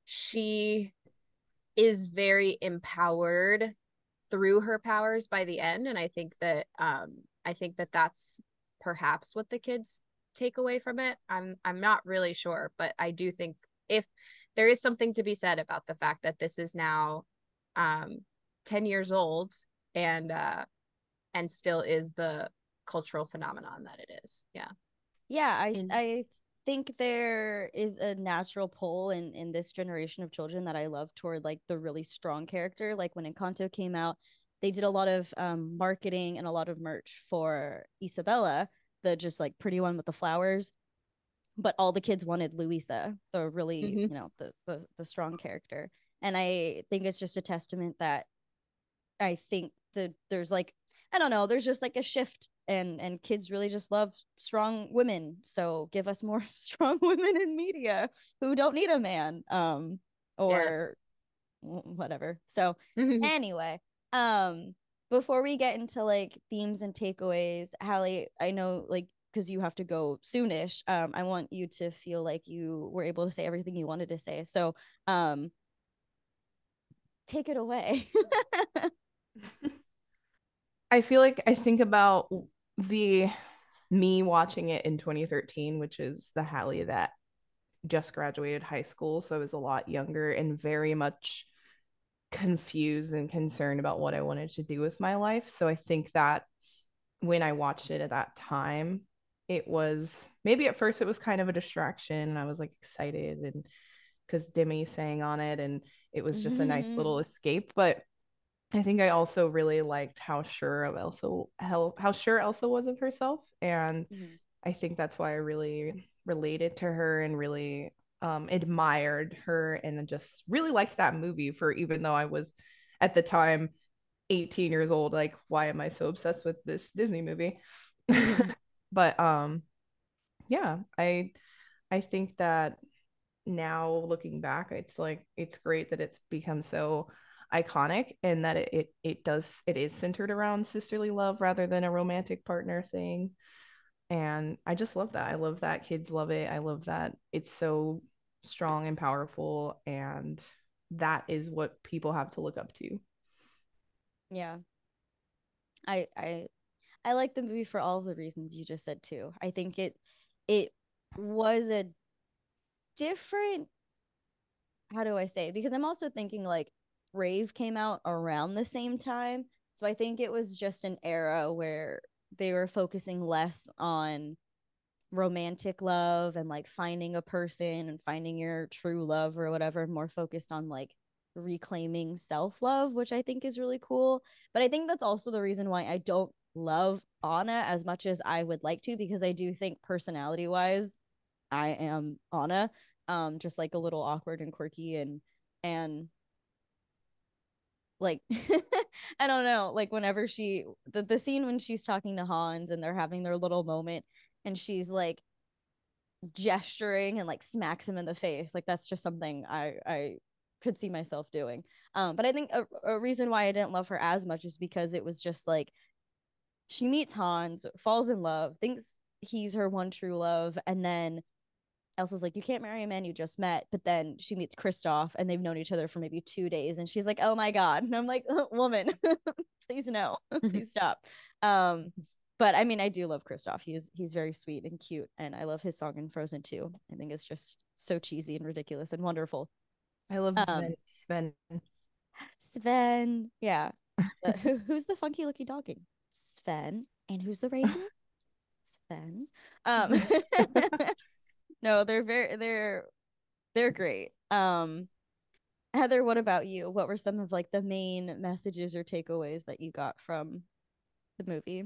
she is very empowered through her powers by the end and i think that um i think that that's perhaps what the kids take away from it. I'm i'm not really sure but i do think if there is something to be said about the fact that this is now um 10 years old and uh and still is the cultural phenomenon that it is. Yeah. Yeah i and- i think there is a natural pull in in this generation of children that I love toward like the really strong character. Like when Encanto came out, they did a lot of um, marketing and a lot of merch for Isabela, the just like pretty one with the flowers. But all the kids wanted Luisa, the really mm-hmm. you know the, the the strong character. And I think it's just a testament that I think that there's like I don't know, there's just like a shift and and kids really just love strong women. So give us more [LAUGHS] strong women in media who don't need a man. Um or yes. whatever. So anyway, um before we get into like themes and takeaways, Hallie, I know like because you have to go soonish. Um, I want you to feel like you were able to say everything you wanted to say. So um take it away. [LAUGHS] [LAUGHS] I feel like I think about the me watching it in 2013, which is the Hallie that just graduated high school. So I was a lot younger and very much confused and concerned about what I wanted to do with my life. So I think that when I watched it at that time, it was maybe at first it was kind of a distraction and I was like excited and because Demi sang on it and it was just mm-hmm. a nice mm-hmm. little escape. But I think I also really liked how sure of Elsa how, how sure Elsa was of herself. And mm-hmm. I think that's why I really related to her and really um, admired her and just really liked that movie for even though I was at the time 18 years old, like, why am I so obsessed with this Disney movie? Mm-hmm. [LAUGHS] but um yeah, I I think that now looking back, it's like it's great that it's become so iconic and that it, it it does it is centered around sisterly love rather than a romantic partner thing. And i just love that. I love that kids love it. I love that it's so strong and powerful and that is what people have to look up to. Yeah. I i i like the movie for all the reasons you just said too. I think it it was a different how do i say because i'm also thinking like brave came out around the same time. So i think it was just an era where they were focusing less on romantic love and like finding a person and finding your true love or whatever more focused on like reclaiming self-love which i think is really cool. But i think that's also the reason why i don't love anna as much as i would like to because i do think personality wise i am anna um just like a little awkward and quirky and and like [LAUGHS] I don't know, like whenever she the, the scene when she's talking to Hans and they're having their little moment and she's like gesturing and like smacks him in the face. Like that's just something I I could see myself doing. Um but I think a, a reason why I didn't love her as much is because it was just like she meets Hans, falls in love, thinks he's her one true love and then Elsa's like, you can't marry a man you just met. But then she meets Kristoff and they've known each other for maybe two days. And she's like, oh my God. And I'm like, woman, [LAUGHS] please no, [LAUGHS] [LAUGHS] please stop. Um, but I mean, I do love Kristoff. He's he's very sweet and cute. And I love his song in Frozen too. I think it's just so cheesy and ridiculous and wonderful. I love Sven. Um, Sven. Sven. Yeah. uh, who, who's the funky looking dogging? Sven. And who's the reindeer? Sven. Um no, they're very they're they're great. Um Heather, what about you? What were some of like the main messages or takeaways that you got from the movie?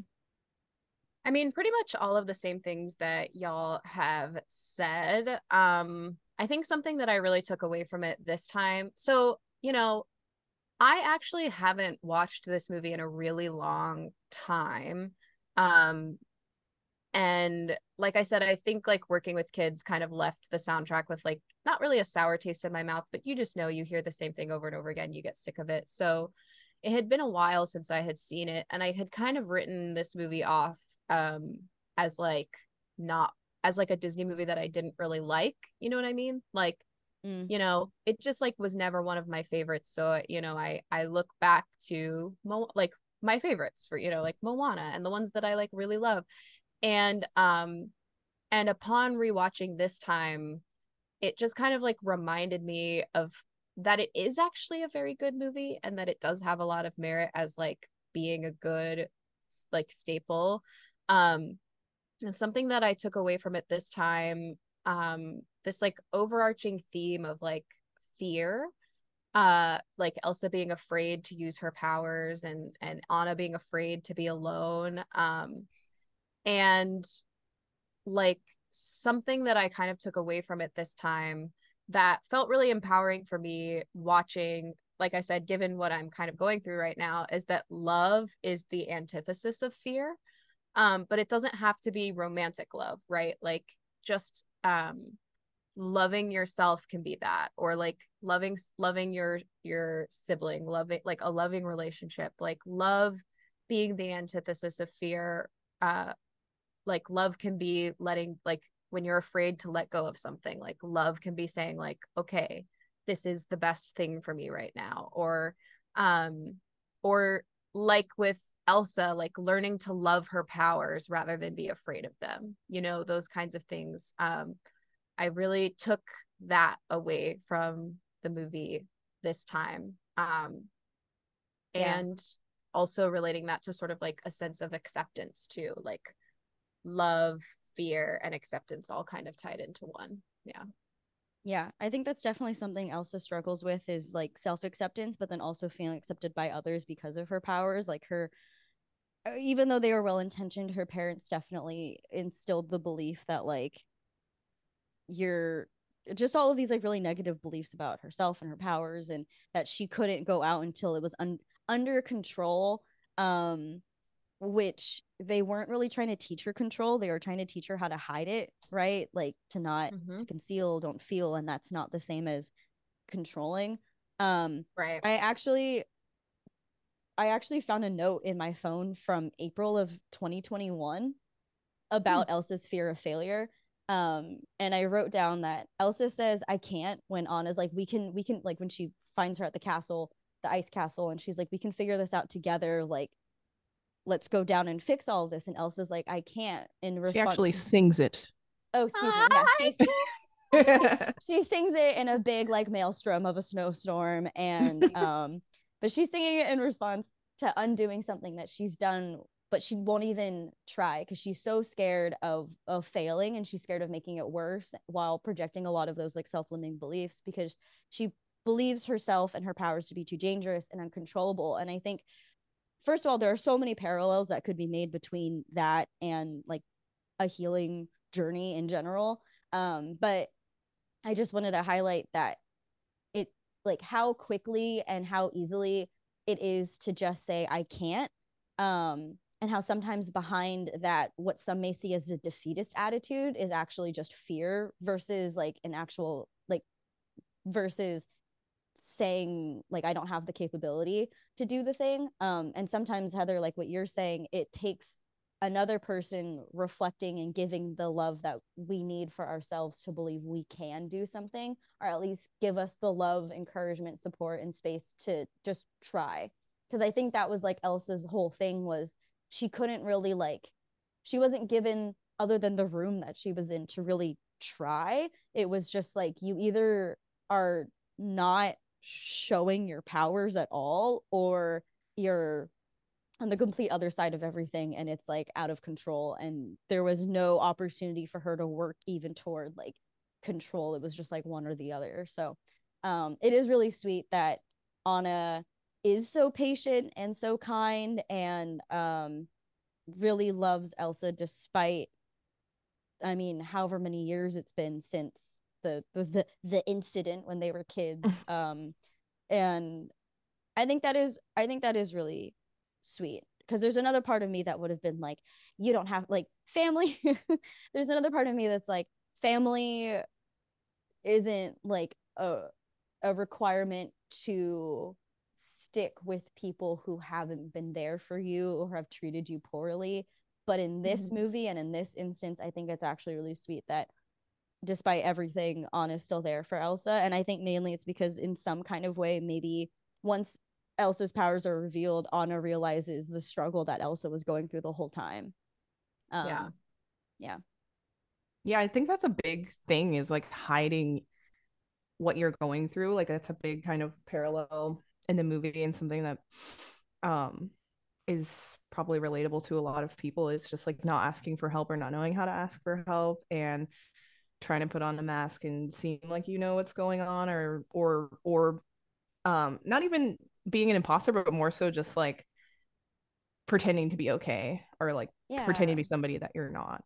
I mean, pretty much all of the same things that y'all have said. Um, I think something that I really took away from it this time. So, you know, I actually haven't watched this movie in a really long time. Um, and like i said i think like working with kids kind of left the soundtrack with like not really a sour taste in my mouth but you just know you hear the same thing over and over again you get sick of it. So it had been a while since i had seen it and i had kind of written this movie off um as like not as like a disney movie that i didn't really like you know what i mean? Like mm. you know it just like was never one of my favorites. So you know i i look back to Mo- like my favorites for you know like moana and the ones that i like really love and um and upon rewatching this time it just kind of like reminded me of that it is actually a very good movie and that it does have a lot of merit as like being a good like staple. Um and something that i took away from it this time um this like overarching theme of like fear uh like elsa being afraid to use her powers and and anna being afraid to be alone um and like something that I kind of took away from it this time that felt really empowering for me watching like I said given what I'm kind of going through right now is that love is the antithesis of fear. Um but it doesn't have to be romantic love right? Like just um loving yourself can be that or like loving loving your your sibling loving like a loving relationship like love being the antithesis of fear uh like love can be letting like when you're afraid to let go of something like love can be saying like okay this is the best thing for me right now or um or like with Elsa like learning to love her powers rather than be afraid of them you know those kinds of things um I really took that away from the movie this time um yeah. and also relating that to sort of like a sense of acceptance too like love, fear, and acceptance all kind of tied into one. Yeah. Yeah, I think that's definitely something Elsa struggles with is like self acceptance, but then also feeling accepted by others because of her powers. Like her, uh, even though they were well intentioned, her parents definitely instilled the belief that like you're just all of these like really negative beliefs about herself and her powers and that she couldn't go out until it was un- under control um which they weren't really trying to teach her control they were trying to teach her how to hide it right like to not mm-hmm. conceal don't feel and that's not the same as controlling Um, right. I actually I actually found a note in my phone from April of 2021 about hmm. Elsa's fear of failure. Um, and I wrote down that Elsa says I can't when Anna's like, we can, we can, like when she finds her at the castle, the ice castle, and she's like, we can figure this out together. Like, let's go down and fix all this. And Elsa's like, I can't. In response, she actually to- sings it. Oh, excuse me. Yeah, she, [LAUGHS] she, she sings it in a big like maelstrom of a snowstorm, and [LAUGHS] um, but she's singing it in response to undoing something that she's done but she won't even try because she's so scared of of failing and she's scared of making it worse while projecting a lot of those like self-limiting beliefs because she believes herself and her powers to be too dangerous and uncontrollable and i think first of all there are so many parallels that could be made between that and like a healing journey in general. Um but i just wanted to highlight that it like how quickly and how easily it is to just say i can't um and how sometimes behind that what some may see as a defeatist attitude is actually just fear versus like an actual like versus saying like i don't have the capability to do the thing. Um and sometimes heather like what you're saying it takes another person reflecting and giving the love that we need for ourselves to believe we can do something or at least give us the love encouragement support and space to just try. Because i think that was like elsa's whole thing was she couldn't really like she wasn't given other than the room that she was in to really try. It was just like you either are not showing your powers at all or you're on the complete other side of everything and it's like out of control and there was no opportunity for her to work even toward like control. It was just like one or the other. So um it is really sweet that anna is so patient and so kind and um really loves Elsa despite I mean however many years it's been since the the the incident when they were kids [LAUGHS] um and I think that is I think that is really sweet because there's another part of me that would have been like you don't have like family [LAUGHS] there's another part of me that's like family isn't like a a requirement to stick with people who haven't been there for you or have treated you poorly. But in this mm-hmm. movie and in this instance, I think it's actually really sweet that despite everything, Anna's still there for Elsa. And I think mainly it's because in some kind of way, maybe once Elsa's powers are revealed, Anna realizes the struggle that Elsa was going through the whole time. Um, yeah. Yeah. Yeah, I think that's a big thing is like hiding what you're going through. Like that's a big kind of parallel in the movie and something that um is probably relatable to a lot of people is just like not asking for help or not knowing how to ask for help and trying to put on a mask and seem like you know what's going on or or or um not even being an imposter but more so just like pretending to be okay or like yeah. pretending to be somebody that you're not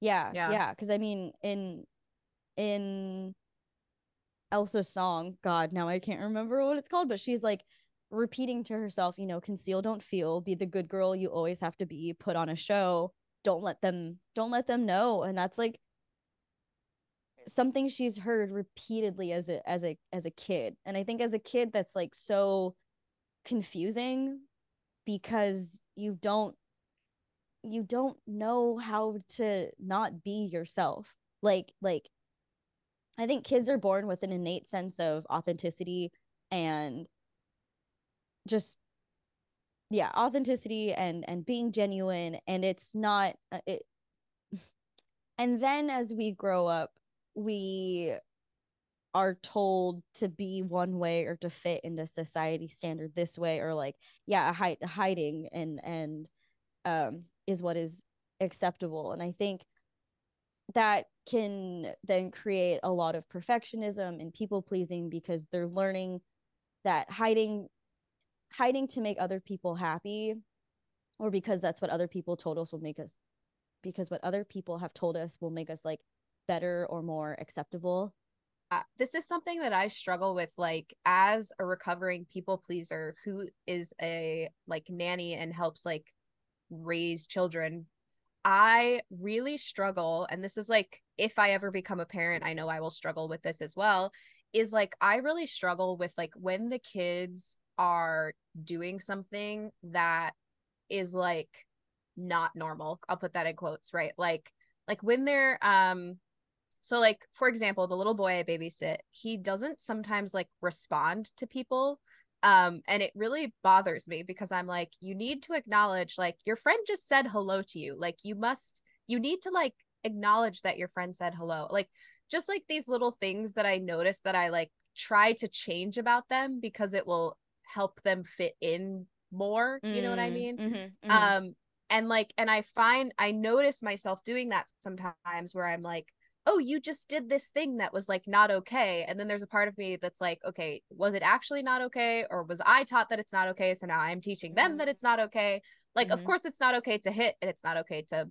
yeah yeah because i mean in in Elsa's song. God, now I can't remember what it's called, but she's like repeating to herself, you know, conceal, don't feel, be the good girl you always have to be, put on a show. Don't let them, don't let them know. And that's like something she's heard repeatedly as a as a as a kid. And I think as a kid that's like so confusing because you don't you don't know how to not be yourself. Like like I think kids are born with an innate sense of authenticity and just yeah, authenticity and and being genuine and it's not uh, it [SIGHS] and then as we grow up, we are told to be one way or to fit into society standard this way or like yeah hide, hiding and and um is what is acceptable. And i think that can then create a lot of perfectionism and people pleasing because they're learning that hiding hiding to make other people happy or because that's what other people told us will make us because what other people have told us will make us like better or more acceptable uh, this is something that I struggle with, like as a recovering people pleaser who is a like nanny and helps like raise children I really struggle, and this is like if I ever become a parent, I know I will struggle with this as well. is like I really struggle with like when the kids are doing something that is like not normal. I'll put that in quotes, right? Like like when they're um so like for example, the little boy I babysit, he doesn't sometimes like respond to people. Um and it really bothers me because I'm like you need to acknowledge like your friend just said hello to you. Like you must you need to like acknowledge that your friend said hello. Like just like these little things that I notice that I like try to change about them because it will help them fit in more. You know what I mm, mean? Mm-hmm, mm-hmm. Um, and like, and I find I notice myself doing that sometimes where I'm like, oh, you just did this thing that was like not okay. And then there's a part of me that's like, okay, was it actually not okay? Or was I taught that it's not okay? So now I'm teaching them that mm. it's not okay. Like, mm-hmm. of course, it's not okay to hit and it's not okay to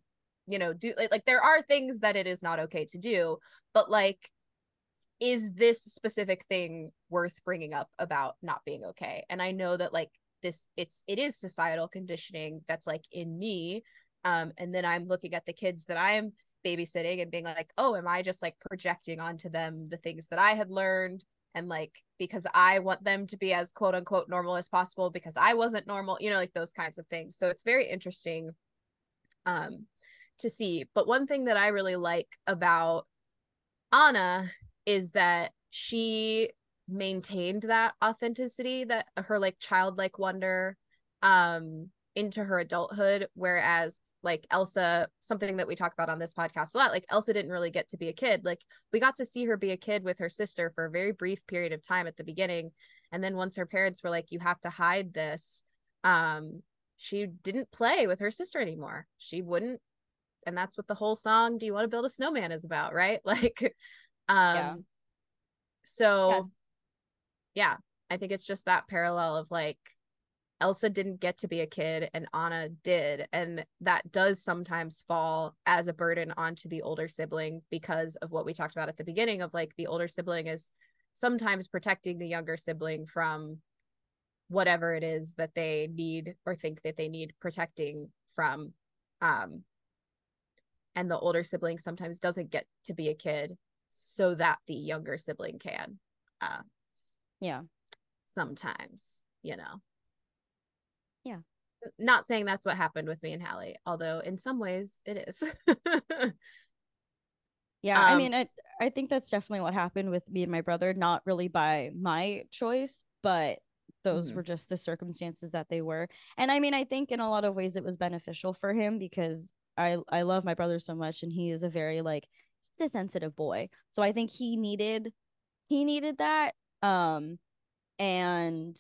you know do like, like there are things that it is not okay to do but like is this specific thing worth bringing up about not being okay and i know that like this it's it is societal conditioning that's like in me um and then i'm looking at the kids that i'm babysitting and being like oh am i just like projecting onto them the things that i had learned and like because i want them to be as quote unquote normal as possible because i wasn't normal you know like those kinds of things so it's very interesting um to see. But one thing that I really like about Anna is that she maintained that authenticity, that her like childlike wonder um into her adulthood whereas like Elsa something that we talk about on this podcast a lot like Elsa didn't really get to be a kid like we got to see her be a kid with her sister for a very brief period of time at the beginning and then once her parents were like you have to hide this um she didn't play with her sister anymore she wouldn't and that's what the whole song do you want to build a snowman is about [LAUGHS] right like um yeah. so yeah. yeah i think it's just that parallel of like elsa didn't get to be a kid and anna did and that does sometimes fall as a burden onto the older sibling because of what we talked about at the beginning of like the older sibling is sometimes protecting the younger sibling from whatever it is that they need or think that they need protecting from um and the older sibling sometimes doesn't get to be a kid so that the younger sibling can uh yeah. sometimes you know not saying that's what happened with me and Hallie, although in some ways it is. [LAUGHS] yeah, um, I mean, I I think that's definitely what happened with me and my brother. Not really by my choice, but those mm-hmm. were just the circumstances that they were. And I mean, I think in a lot of ways it was beneficial for him because I I love my brother so much and he is a very like he's a sensitive boy. So I think he needed he needed that um and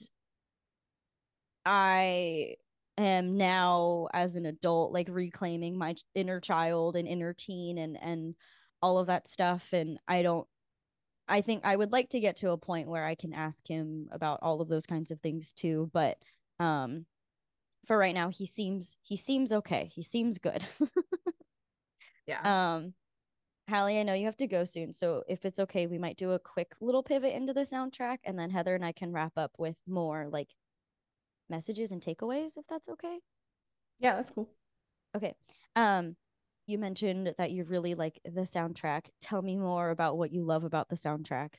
I am now as an adult like reclaiming my inner child and inner teen and and all of that stuff and I don't I think I would like to get to a point where I can ask him about all of those kinds of things too but um for right now he seems he seems okay. He seems good. [LAUGHS] Yeah. Um Hallie, I know you have to go soon, so if it's okay, we might do a quick little pivot into the soundtrack, and then Heather and I can wrap up with more like messages and takeaways, if that's okay. Yeah, that's cool. Okay. Um, you mentioned that you really like the soundtrack. Tell me more about what you love about the soundtrack.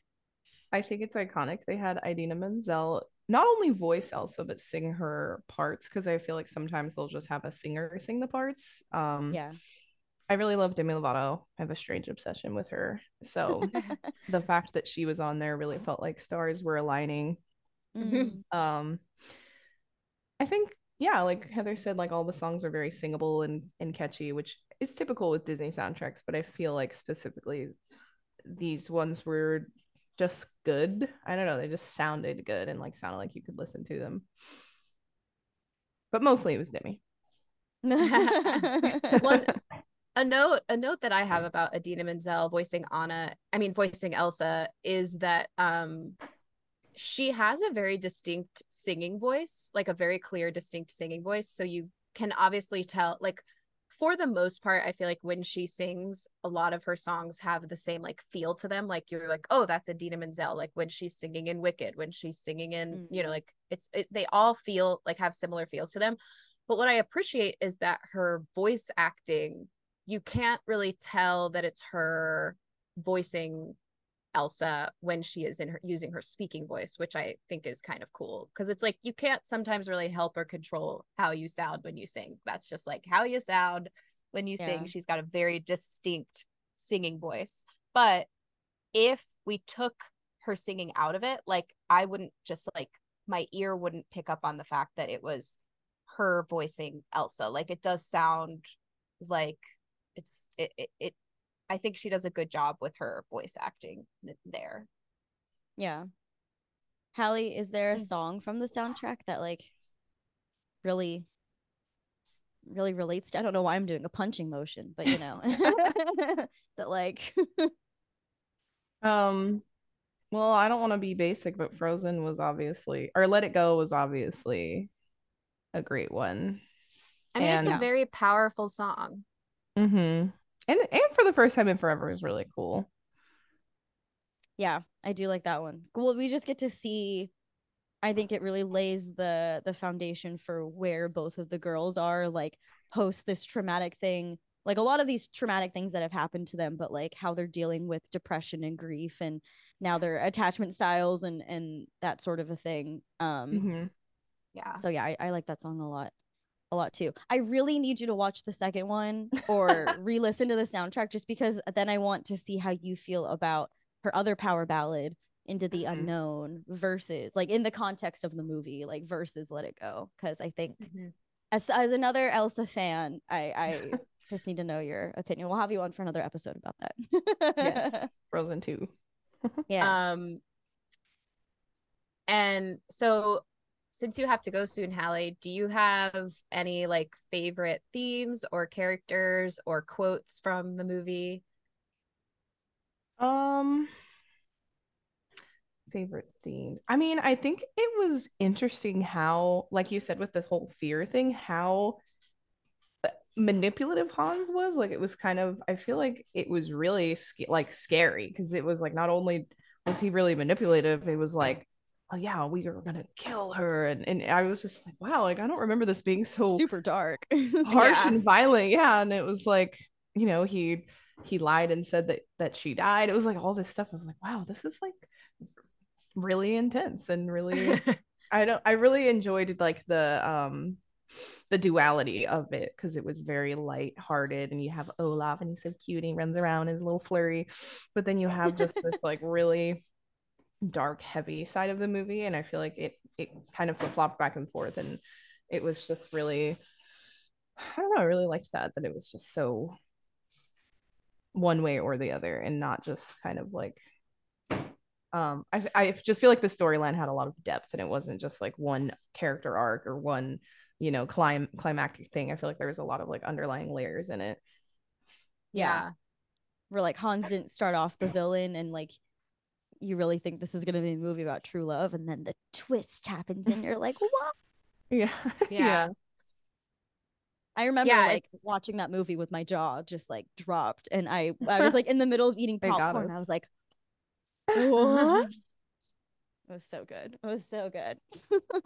I think it's iconic. They had Idina Menzel not only voice Elsa but sing her parts because I feel like sometimes they'll just have a singer sing the parts. Um, yeah. I really love Demi Lovato. I have a strange obsession with her. So [LAUGHS] the fact that she was on there really felt like stars were aligning. Mm-hmm. Um, I think yeah, like Heather said, like all the songs are very singable and and catchy, which is typical with Disney soundtracks. But I feel like specifically these ones were just good. I don't know, they just sounded good and like sounded like you could listen to them. But mostly it was Demi. [LAUGHS] One a note a note that I have about Idina Menzel voicing Anna, I mean voicing Elsa is that um she has a very distinct singing voice, like a very clear distinct singing voice, so you can obviously tell like for the most part, I feel like when she sings, a lot of her songs have the same like feel to them. Like you're like, oh, that's Idina Menzel. Like when she's singing in Wicked, when she's singing in, mm-hmm. you know, like it's it, they all feel like have similar feels to them. But what I appreciate is that her voice acting, you can't really tell that it's her voicing Elsa when she is in her using her speaking voice, which I think is kind of cool because it's like you can't sometimes really help or control how you sound when you sing. That's just like how you sound when you yeah. sing. She's got a very distinct singing voice. But if we took her singing out of it, like I wouldn't just like my ear wouldn't pick up on the fact that it was her voicing Elsa. Like it does sound like it's it, it, it I think she does a good job with her voice acting there. Yeah. Hallie, is there a mm. song from the soundtrack that like really really relates to I don't know why I'm doing a punching motion, but you know [LAUGHS] that like [LAUGHS] um well, I don't want to be basic, but Frozen was obviously or Let It Go was obviously a great one. I mean, and, it's a very powerful song. Mm-hmm and and for the first time in forever is really cool. Yeah i do like that one. Well we just get to see i think it really lays the the foundation for where both of the girls are like post this traumatic thing. Like a lot of these traumatic things that have happened to them but like how they're dealing with depression and grief and now their attachment styles and and that sort of a thing. Um mm-hmm. yeah. so yeah I, I like that song a lot a lot too. I really need you to watch the second one [LAUGHS] or re-listen to the soundtrack just because then I want to see how you feel about her other power ballad into the mm-hmm. unknown versus like in the context of the movie like versus let it go because I think mm-hmm. as as another Elsa fan I I [LAUGHS] just need to know your opinion. We'll have you on for another episode about that. yes. [LAUGHS] Frozen 2. yeah. Um and so since you have to go soon, Hallie, do you have any like favorite themes or characters or quotes from the movie? Um favorite themes. I mean, I think it was interesting how like you said with the whole fear thing, how manipulative Hans was. Like it was kind of I feel like it was really sc- like scary because it was like not only was he really manipulative, it was like oh yeah we were gonna kill her and, and i was just like wow like i don't remember this being so super dark. [LAUGHS] harsh yeah. and violent yeah and it was like you know he he lied and said that that she died. It was like all this stuff. I was like wow this is like really intense and really [LAUGHS] i don't i really enjoyed like the um the duality of it because it was very light-hearted and you have olaf and he's so cute and he runs around his little flurry but then you have just this [LAUGHS] like really dark heavy side of the movie and i feel like it it kind of flip-flopped back and forth and it was just really i don't know i really liked that that it was just so one way or the other and not just kind of like um i, I just feel like the storyline had a lot of depth and it wasn't just like one character arc or one you know clim climactic thing i feel like there was a lot of like underlying layers in it yeah. yeah. where like hans didn't start off the villain and like you really think this is going to be a movie about true love and then the twist happens and you're like what [LAUGHS] [LAUGHS] yeah yeah, I remember yeah, like it's... watching that movie with my jaw just like dropped and I I was like in the middle of eating [LAUGHS] popcorn I was like what It was so good. It was so good.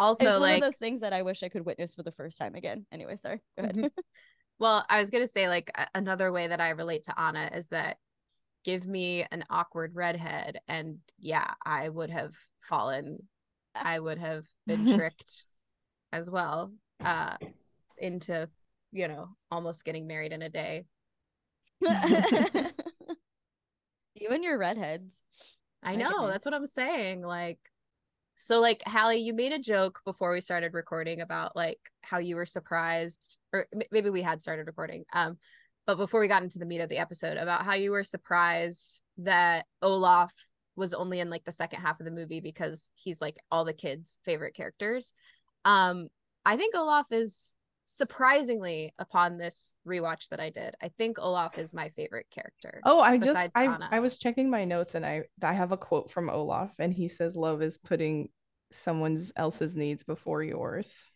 Also, it's one like of those things that I wish I could witness for the first time again. Anyway, sorry. Go ahead. Mm-hmm. well, I was gonna say like another way that I relate to Anna is that give me an awkward redhead and yeah i would have fallen i would have been [LAUGHS] tricked as well uh into you know almost getting married in a day. [LAUGHS] [LAUGHS] You and your redheads. I know that's what i'm saying like so like hallie you made a joke before we started recording about like how you were surprised or maybe we had started recording um but before we got into the meat of the episode about how you were surprised that Olaf was only in like the second half of the movie because he's like all the kids' favorite characters. Um, I think Olaf is surprisingly upon this rewatch that I did. I think Olaf is my favorite character. Oh, I just I, I was checking my notes and I I have a quote from Olaf and he says love is putting someone's else's needs before yours,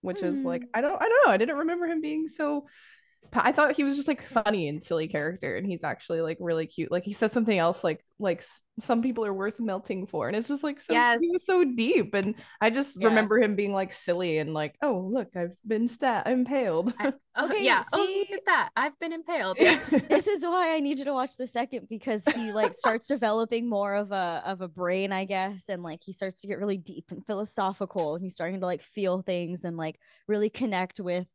which mm. is like hmm. I don't I don't know. I didn't remember him being so I thought he was just like funny and silly character, and he's actually like really cute. Like he says something else like like some people are worth melting for, and it's just like so yes. he was so deep. And I just yeah. remember him being like silly and like, oh look, I've been stat impaled. I, [LAUGHS] uh, okay, yeah. Oh, see, oh, look at that, I've been impaled. this is why I need you to watch the second because he like [LAUGHS] starts developing more of a of a brain, I guess, and like he starts to get really deep and philosophical, and he's starting to like feel things and like really connect with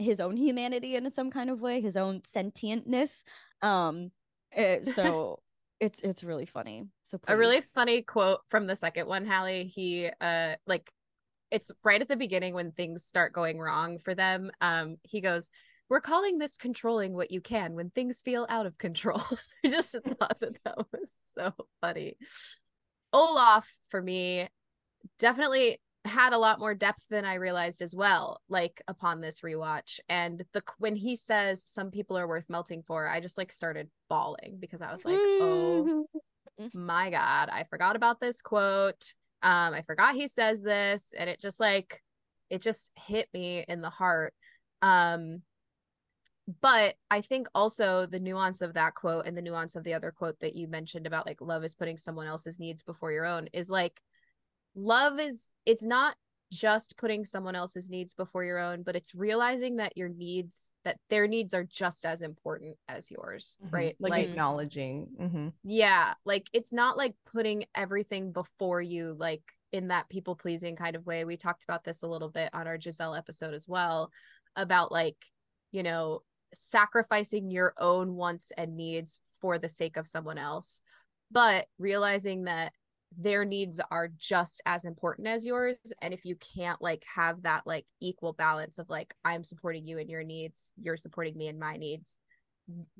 his own humanity in some kind of way, his own sentientness. Um, it, eh, [LAUGHS] so it's it's really funny. So please. a really funny quote from the second one, Hallie. He uh like it's right at the beginning when things start going wrong for them. Um, he goes, "We're calling this controlling what you can when things feel out of control." [LAUGHS] I just [LAUGHS] thought that that was so funny. Olaf for me definitely had a lot more depth than I realized as well, like upon this rewatch. And the when he says some people are worth melting for, I just like started bawling because I was like, oh my God, I forgot about this quote. Um, I forgot he says this, and it just like it just hit me in the heart. Um, but I think also the nuance of that quote and the nuance of the other quote that you mentioned about like love is putting someone else's needs before your own is like love is it's not just putting someone else's needs before your own but it's realizing that your needs that their needs are just as important as yours mm-hmm. right like, like acknowledging mm-hmm. yeah like it's not like putting everything before you like in that people pleasing kind of way we talked about this a little bit on our giselle episode as well about like you know sacrificing your own wants and needs for the sake of someone else but realizing that their needs are just as important as yours. And if you can't like have that like equal balance of like i'm supporting you in your needs you're supporting me in my needs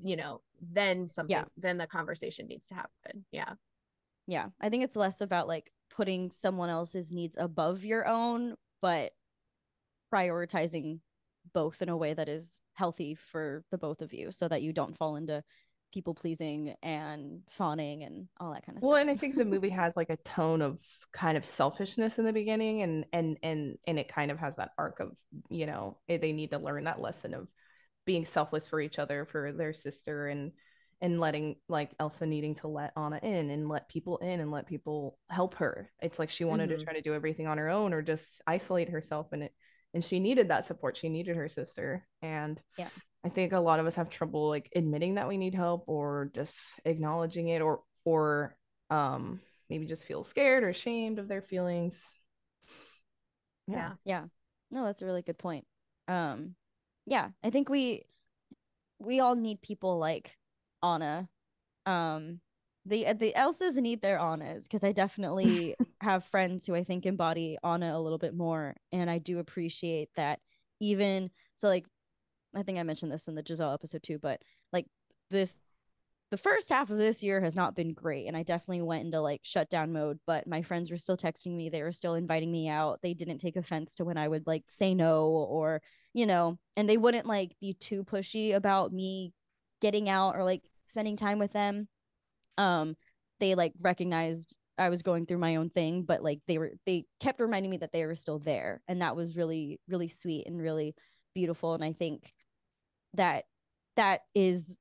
you know then something yeah. then the conversation needs to happen. Yeah. Yeah. I think it's less about like putting someone else's needs above your own but prioritizing both in a way that is healthy for the both of you so that you don't fall into people pleasing and fawning and all that kind of well, stuff. Well, and I think the movie has like a tone of kind of selfishness in the beginning and and and and it kind of has that arc of, you know, they need to learn that lesson of being selfless for each other for their sister and and letting like Elsa needing to let Anna in and let people in and let people help her. It's like she wanted mm-hmm. to try to do everything on her own or just isolate herself and it and she needed that support. She needed her sister. And yeah. I think a lot of us have trouble like admitting that we need help or just acknowledging it or or um maybe just feel scared or ashamed of their feelings. Yeah. Yeah. yeah. No, that's a really good point. Um yeah, I think we we all need people like Anna. Um the uh, the Elsas need their Annas because I definitely [LAUGHS] have friends who I think embody Anna a little bit more and I do appreciate that even so like I think I mentioned this in the Giselle episode too, but like this the first half of this year has not been great and I definitely went into like shutdown mode, but my friends were still texting me, they were still inviting me out. They didn't take offense to when I would like say no or, you know, and they wouldn't like be too pushy about me getting out or like spending time with them. Um they like recognized I was going through my own thing, but like they were they kept reminding me that they were still there and that was really really sweet and really beautiful and I think that that is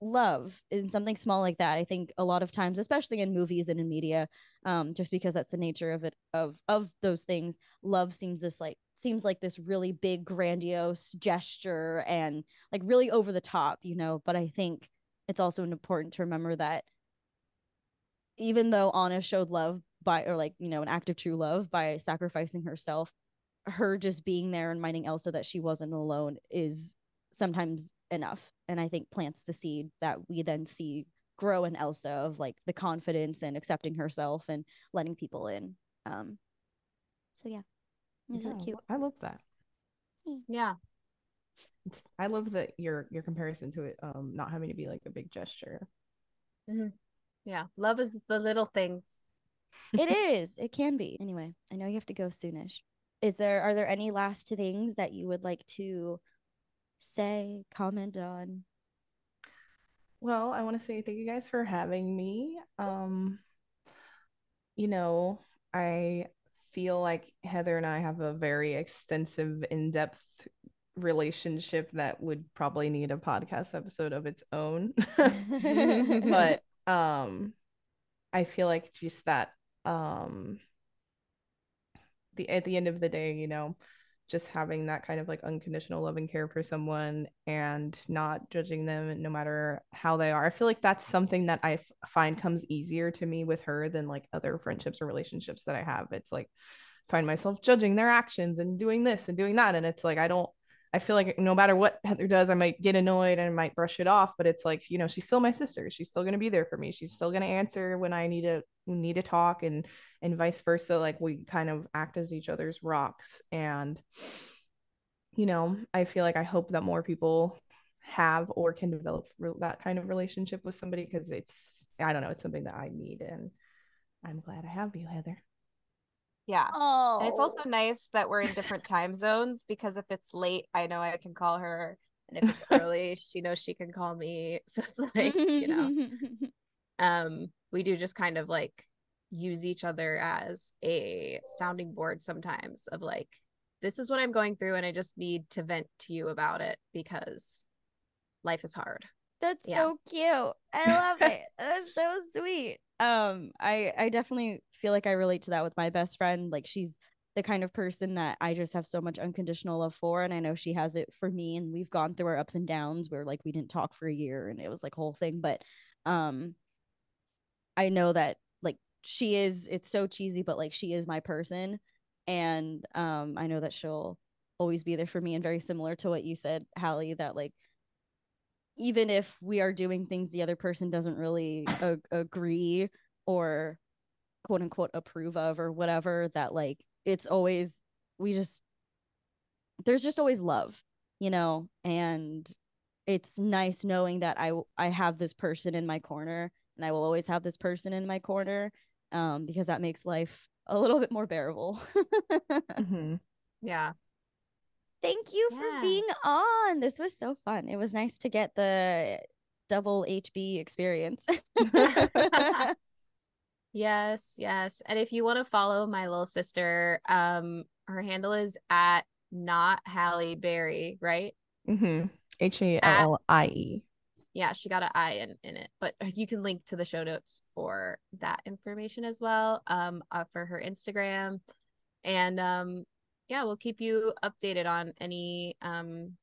love in something small like that. I think a lot of times especially in movies and in media um just because that's the nature of it of of those things love seems this like seems like this really big grandiose gesture and like really over the top you know but i think it's also important to remember that even though anna showed love by or like you know an act of true love by sacrificing herself her just being there and reminding elsa that she wasn't alone is sometimes enough. And i think plants the seed that we then see grow in elsa of like the confidence and accepting herself and letting people in. Um so yeah. It's yeah, really cute. I love that. Yeah. I love that your your comparison to it um not having to be like a big gesture. Mm-hmm. Yeah love is the little things it [LAUGHS] is it can be anyway i know you have to go soonish is there are there any last things that you would like to say, comment on? Well, I want to say thank you guys for having me. Um, you know, I feel like Heather and I have a very extensive, in depth relationship that would probably need a podcast episode of its own. [LAUGHS] [LAUGHS] but um I feel like just that um the at the end of the day, you know, just having that kind of like unconditional love and care for someone and not judging them no matter how they are. I feel like that's something that I f- find comes easier to me with her than like other friendships or relationships that I have. It's like find myself judging their actions and doing this and doing that and it's like I don't I feel like no matter what Heather does, I might get annoyed and I might brush it off. But it's like, you know, she's still my sister. She's still gonna be there for me. She's still gonna answer when I need to need to talk and and vice versa. Like we kind of act as each other's rocks. And you know, I feel like I hope that more people have or can develop that kind of relationship with somebody because it's I don't know, it's something that I need and I'm glad I have you, Heather. Yeah. Oh. And it's also nice that we're in different time zones because if it's late, I know I can call her. And if it's early, [LAUGHS] she knows she can call me. [LAUGHS] So it's like, you know. [LAUGHS] Um, we do just kind of like use each other as a sounding board sometimes of like, this is what I'm going through, and I just need to vent to you about it because life is hard. That's yeah. so cute. I love it. That's so sweet. Um, I I definitely feel like I relate to that with my best friend. Like she's the kind of person that I just have so much unconditional love for, and I know she has it for me. And we've gone through our ups and downs where like we didn't talk for a year, and it was like whole thing. But um, I know that like she is. It's so cheesy, but like she is my person, and um, I know that she'll always be there for me. And very similar to what you said, Hallie, that like even if we are doing things the other person doesn't really a- agree or quote unquote approve of or whatever that like it's always we just there's just always love you know? And it's nice knowing that i i have this person in my corner and i will always have this person in my corner um because that makes life a little bit more bearable. [LAUGHS] Mm-hmm. yeah Thank you yeah. for being on. This was so fun. It was nice to get the double HB experience. [LAUGHS] [LAUGHS] yes, yes. And if you want to follow my little sister, um, her handle is at not Hallie Berry, right? Mm-hmm. H A L L I E. Yeah, she got an I in, in it, but [LAUGHS] you can link to the show notes for that information as well. Um, uh, for her Instagram, and um, yeah, we'll keep you updated on any um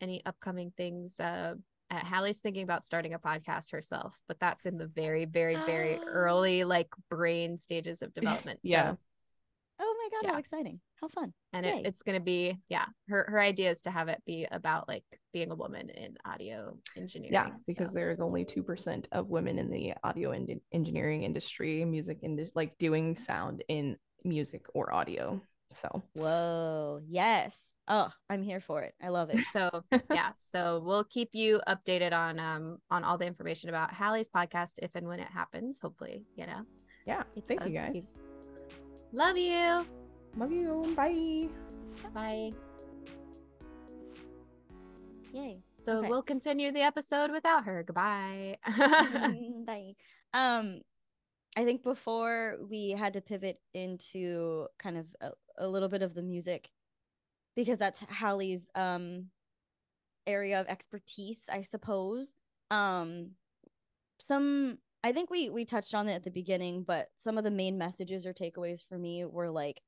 any upcoming things. Uh, Hallie's thinking about starting a podcast herself, but that's in the very, very, very early like brain stages of [LAUGHS] development. yeah. So, oh my god, yeah. how exciting! How fun! And it, it's gonna be yeah. Her her idea is to have it be about like being a woman in audio engineering. Yeah, because so. there is only two percent of women in the audio and engineering industry, music industry, like doing sound in music or audio. So, whoa, yes. Oh, I'm here for it. I love it. So, [LAUGHS] yeah. So, we'll keep you updated on um on all the information about Hallie's podcast if and when it happens. Hopefully, you know. Yeah. Thank you guys. Love you. Love you. Bye. Bye. Yay. So okay. we'll continue the episode without her. Goodbye. [LAUGHS] [LAUGHS] Bye. Um I think before we had to pivot into kind of a, a little bit of the music because that's Hallie's um area of expertise, I suppose. Um some I think we we touched on it at the beginning, but some of the main messages or takeaways for me were like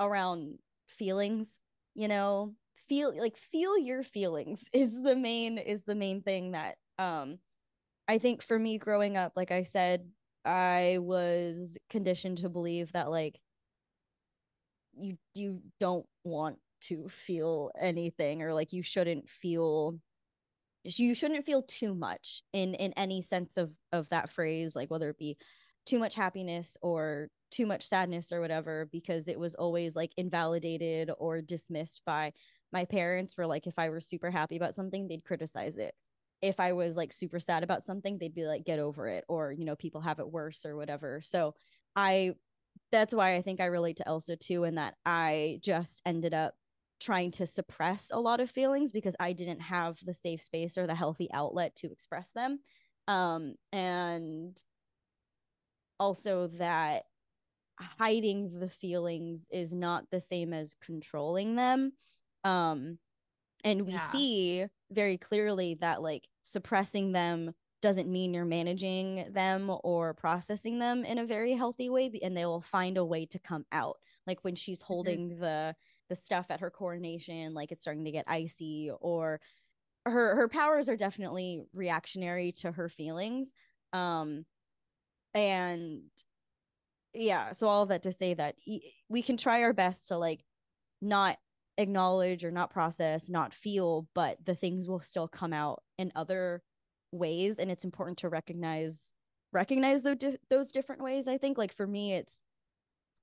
around feelings, you know, feel like feel your feelings [LAUGHS] is the main is the main thing that um I think for me growing up, like I said, I was conditioned to believe that like you you don't want to feel anything or like you shouldn't feel you shouldn't feel too much in in any sense of of that phrase like whether it be too much happiness or too much sadness or whatever because it was always like invalidated or dismissed by my parents were like if i were super happy about something they'd criticize it. If i was like super sad about something they'd be like get over it or you know people have it worse or whatever. So i that's why I think I relate to Elsa too, and that I just ended up trying to suppress a lot of feelings because I didn't have the safe space or the healthy outlet to express them. Um, and also that hiding the feelings is not the same as controlling them. Um, and we yeah. see very clearly that like suppressing them doesn't mean you're managing them or processing them in a very healthy way and they will find a way to come out like when she's mm-hmm. holding mm-hmm. the the stuff at her coronation like it's starting to get icy or her her powers are definitely reactionary to her feelings um and yeah so all of that to say that we can try our best to like not acknowledge or not process not feel but the things will still come out in other ways and it's important to recognize recognize those, those different ways i think. Like for me it's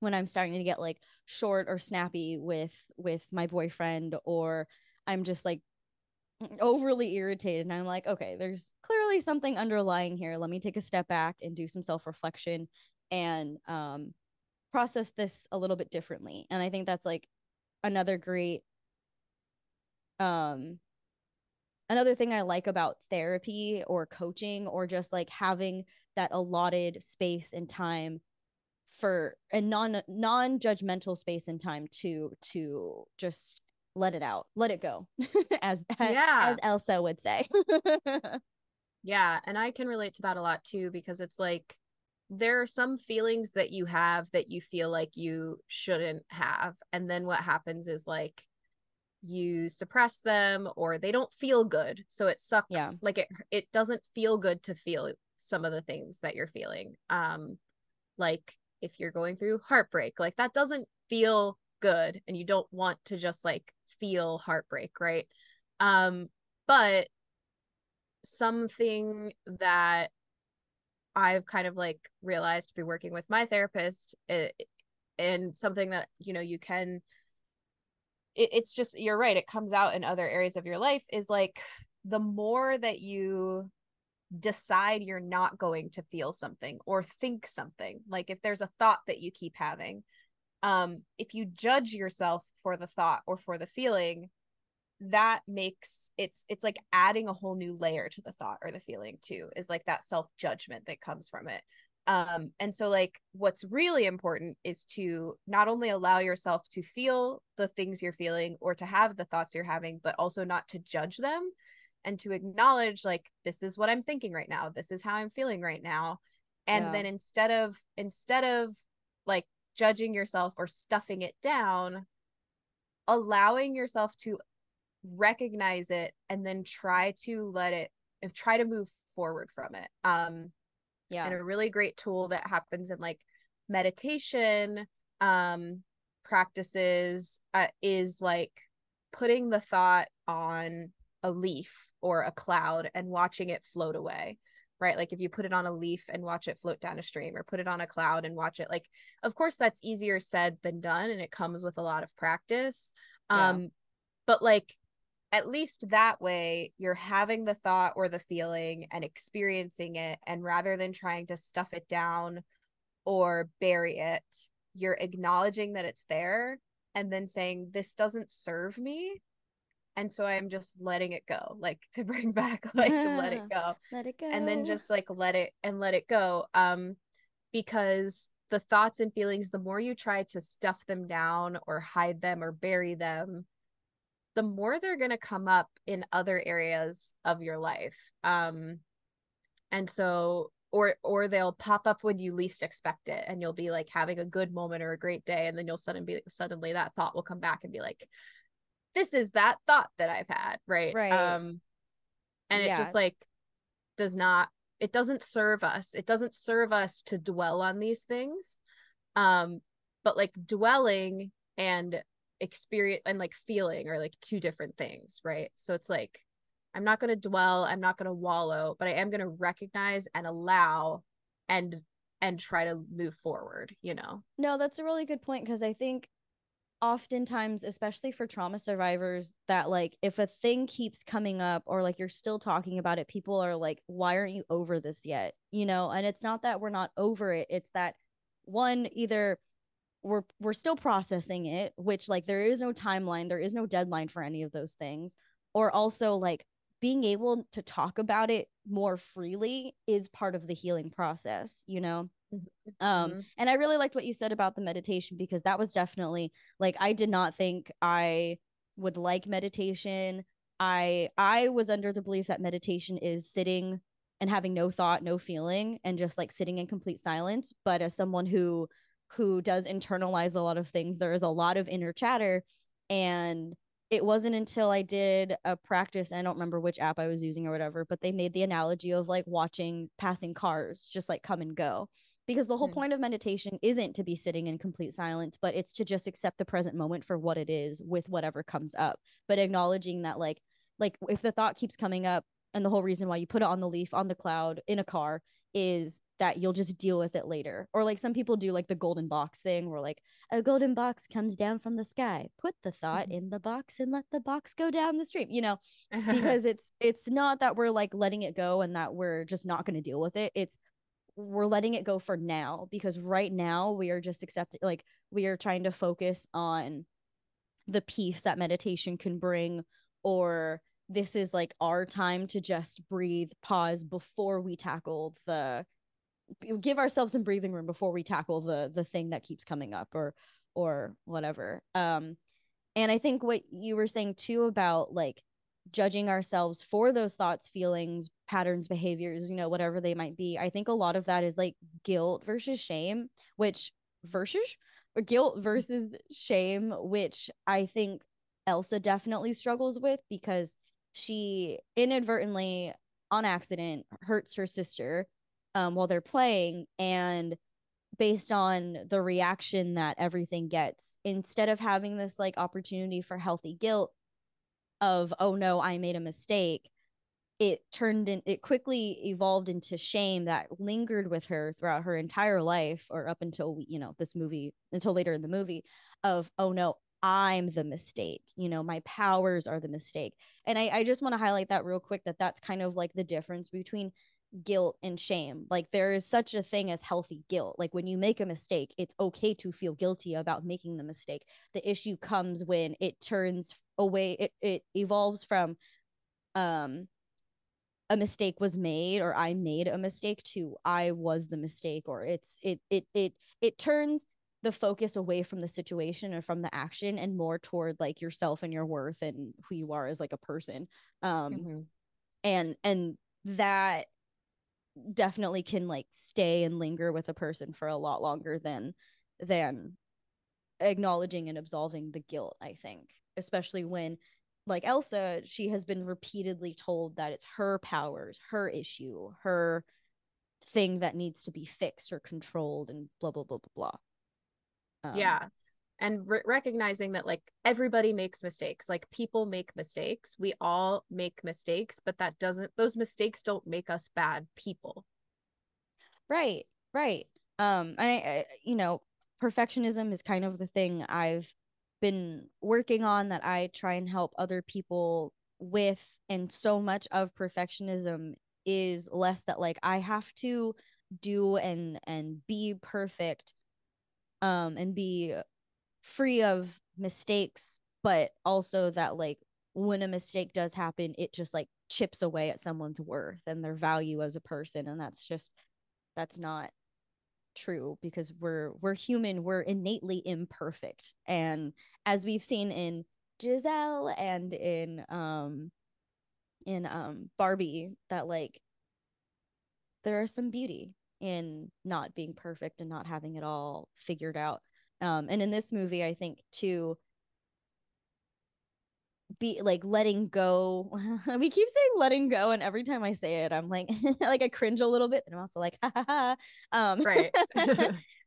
when i'm starting to get like short or snappy with with my boyfriend or i'm just like [CLEARS THROAT] overly irritated and i'm like okay there's clearly something underlying here. Let me take a step back and do some self-reflection and um process this a little bit differently. And i think that's like another great um another thing I like about therapy or coaching or just like having that allotted space and time for a non non judgmental space and time to to just let it out, let it go, [LAUGHS] as yeah. as Elsa would say. [LAUGHS] yeah, and I can relate to that a lot too because it's like there are some feelings that you have that you feel like you shouldn't have and then what happens is like you suppress them or they don't feel good so it sucks yeah. like it it doesn't feel good to feel some of the things that you're feeling um like if you're going through heartbreak like that doesn't feel good and you don't want to just like feel heartbreak right um but something that i've kind of like realized through working with my therapist it, eh, and something that you know you can it, it's just you're right it comes out in other areas of your life is like the more that you decide you're not going to feel something or think something like if there's a thought that you keep having um if you judge yourself for the thought or for the feeling that makes it's it's like adding a whole new layer to the thought or the feeling too is like that self judgment that comes from it um and so like what's really important is to not only allow yourself to feel the things you're feeling or to have the thoughts you're having but also not to judge them and to acknowledge like this is what i'm thinking right now this is how i'm feeling right now and yeah. then instead of instead of like judging yourself or stuffing it down allowing yourself to recognize it and then try to let it try to move forward from it um yeah and a really great tool that happens in like meditation um practices uh, is like putting the thought on a leaf or a cloud and watching it float away right like if you put it on a leaf and watch it float down a stream or put it on a cloud and watch it like of course that's easier said than done and it comes with a lot of practice yeah. um but like at least that way you're having the thought or the feeling and experiencing it and rather than trying to stuff it down or bury it you're acknowledging that it's there and then saying this doesn't serve me and so i'm just letting it go like [LAUGHS] to bring back like let it go let it go and then just like let it and let it go um because the thoughts and feelings the more you try to stuff them down or hide them or bury them the more they're going to come up in other areas of your life um and so or or they'll pop up when you least expect it and you'll be like having a good moment or a great day and then you'll suddenly be suddenly that thought will come back and be like this is that thought that i've had right right um and yeah. it just like does not it doesn't serve us it doesn't serve us to dwell on these things um but like dwelling and experience and like feeling are like two different things, right? So it's like I'm not going to dwell, I'm not going to wallow, but I am going to recognize and allow and and try to move forward, you know. No, that's a really good point because I think oftentimes especially for trauma survivors that like if a thing keeps coming up or like you're still talking about it people are like why aren't you over this yet you know and it's not that we're not over it it's that one either we're we're still processing it which like there is no timeline there is no deadline for any of those things or also like being able to talk about it more freely is part of the healing process you know mm-hmm. um mm-hmm. and i really liked what you said about the meditation because that was definitely like i did not think i would like meditation I I was under the belief that meditation is sitting and having no thought, no feeling, and just like sitting in complete silence. But as someone who who does internalize a lot of things, there is a lot of inner chatter. And it wasn't until I did a practice, I don't remember which app I was using or whatever, but they made the analogy of like watching passing cars just like come and go. Because the whole mm. point of meditation isn't to be sitting in complete silence, but it's to just accept the present moment for what it is with whatever comes up. But acknowledging that like like if the thought keeps coming up and the whole reason why you put it on the leaf on the cloud in a car is that you'll just deal with it later. Or like some people do like the golden box thing where like a golden box comes down from the sky. Put the thought mm-hmm. in the box and let the box go down the stream, you know, [LAUGHS] because it's it's not that we're like letting it go and that we're just not going to deal with it. It's we're letting it go for now because right now we are just accepting like we are trying to focus on the peace that meditation can bring or this is like our time to just breathe, pause before we tackle the give ourselves some breathing room before we tackle the the thing that keeps coming up or or whatever. Um and I think what you were saying too about like judging ourselves for those thoughts, feelings, patterns, behaviors, you know, whatever they might be. I think a lot of that is like guilt versus shame, which versus or guilt versus shame, which I think Elsa definitely struggles with because she inadvertently on accident hurts her sister um, while they're playing and based on the reaction that everything gets instead of having this like opportunity for healthy guilt of oh no i made a mistake it turned in it quickly evolved into shame that lingered with her throughout her entire life or up until you know this movie until later in the movie of oh no I'm the mistake. You know, my powers are the mistake. And I, I just want to highlight that real quick that that's kind of like the difference between guilt and shame. Like there is such a thing as healthy guilt. Like when you make a mistake, it's okay to feel guilty about making the mistake. The issue comes when it turns away, it, it evolves from um a mistake was made or I made a mistake to I was the mistake or it's it it it it turns the focus away from the situation or from the action and more toward like yourself and your worth and who you are as like a person um mm-hmm. and and that definitely can like stay and linger with a person for a lot longer than than acknowledging and absolving the guilt i think especially when like elsa she has been repeatedly told that it's her powers her issue her thing that needs to be fixed or controlled and blah blah blah blah blah um, yeah. And re- recognizing that like everybody makes mistakes like people make mistakes. We all make mistakes but that doesn't those mistakes don't make us bad people. Right right. Um I, I you know perfectionism is kind of the thing i've been working on that i try and help other people with and so much of perfectionism is less that like i have to do and and be perfect um and be free of mistakes but also that like when a mistake does happen it just like chips away at someone's worth and their value as a person and that's just that's not true because we're we're human we're innately imperfect. And as we've seen in Giselle and in um in um Barbie that like there is some beauty in not being perfect and not having it all figured out. Um, and in this movie, I think too, be like letting go. [LAUGHS] we keep saying letting go, and every time I say it, I'm like, [LAUGHS] like I cringe a little bit, and I'm also like, [LAUGHS] ha ha ha. Um, right.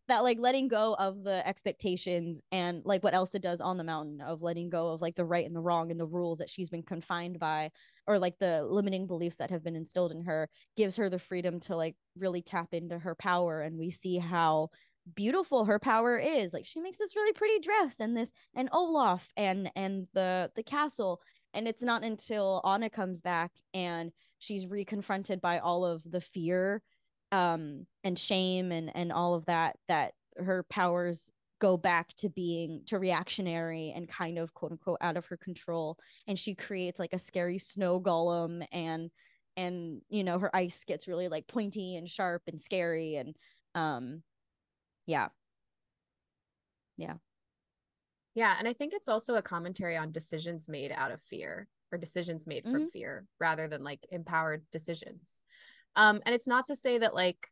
that like letting go of the expectations and like what Elsa does on the mountain of letting go of like the right and the wrong and the rules that she's been confined by or like the limiting beliefs that have been instilled in her gives her the freedom to like really tap into her power and we see how beautiful her power is. Like she makes this really pretty dress and this and Olaf and and the the castle and it's not until Anna comes back and she's reconfronted by all of the fear um and shame and and all of that that her powers go back to being to reactionary and kind of quote unquote out of her control and she creates like a scary snow golem and and you know her ice gets really like pointy and sharp and scary and um yeah yeah Yeah, and I think it's also a commentary on decisions made out of fear or decisions made mm-hmm. from fear rather than like empowered decisions. Um and it's not to say that like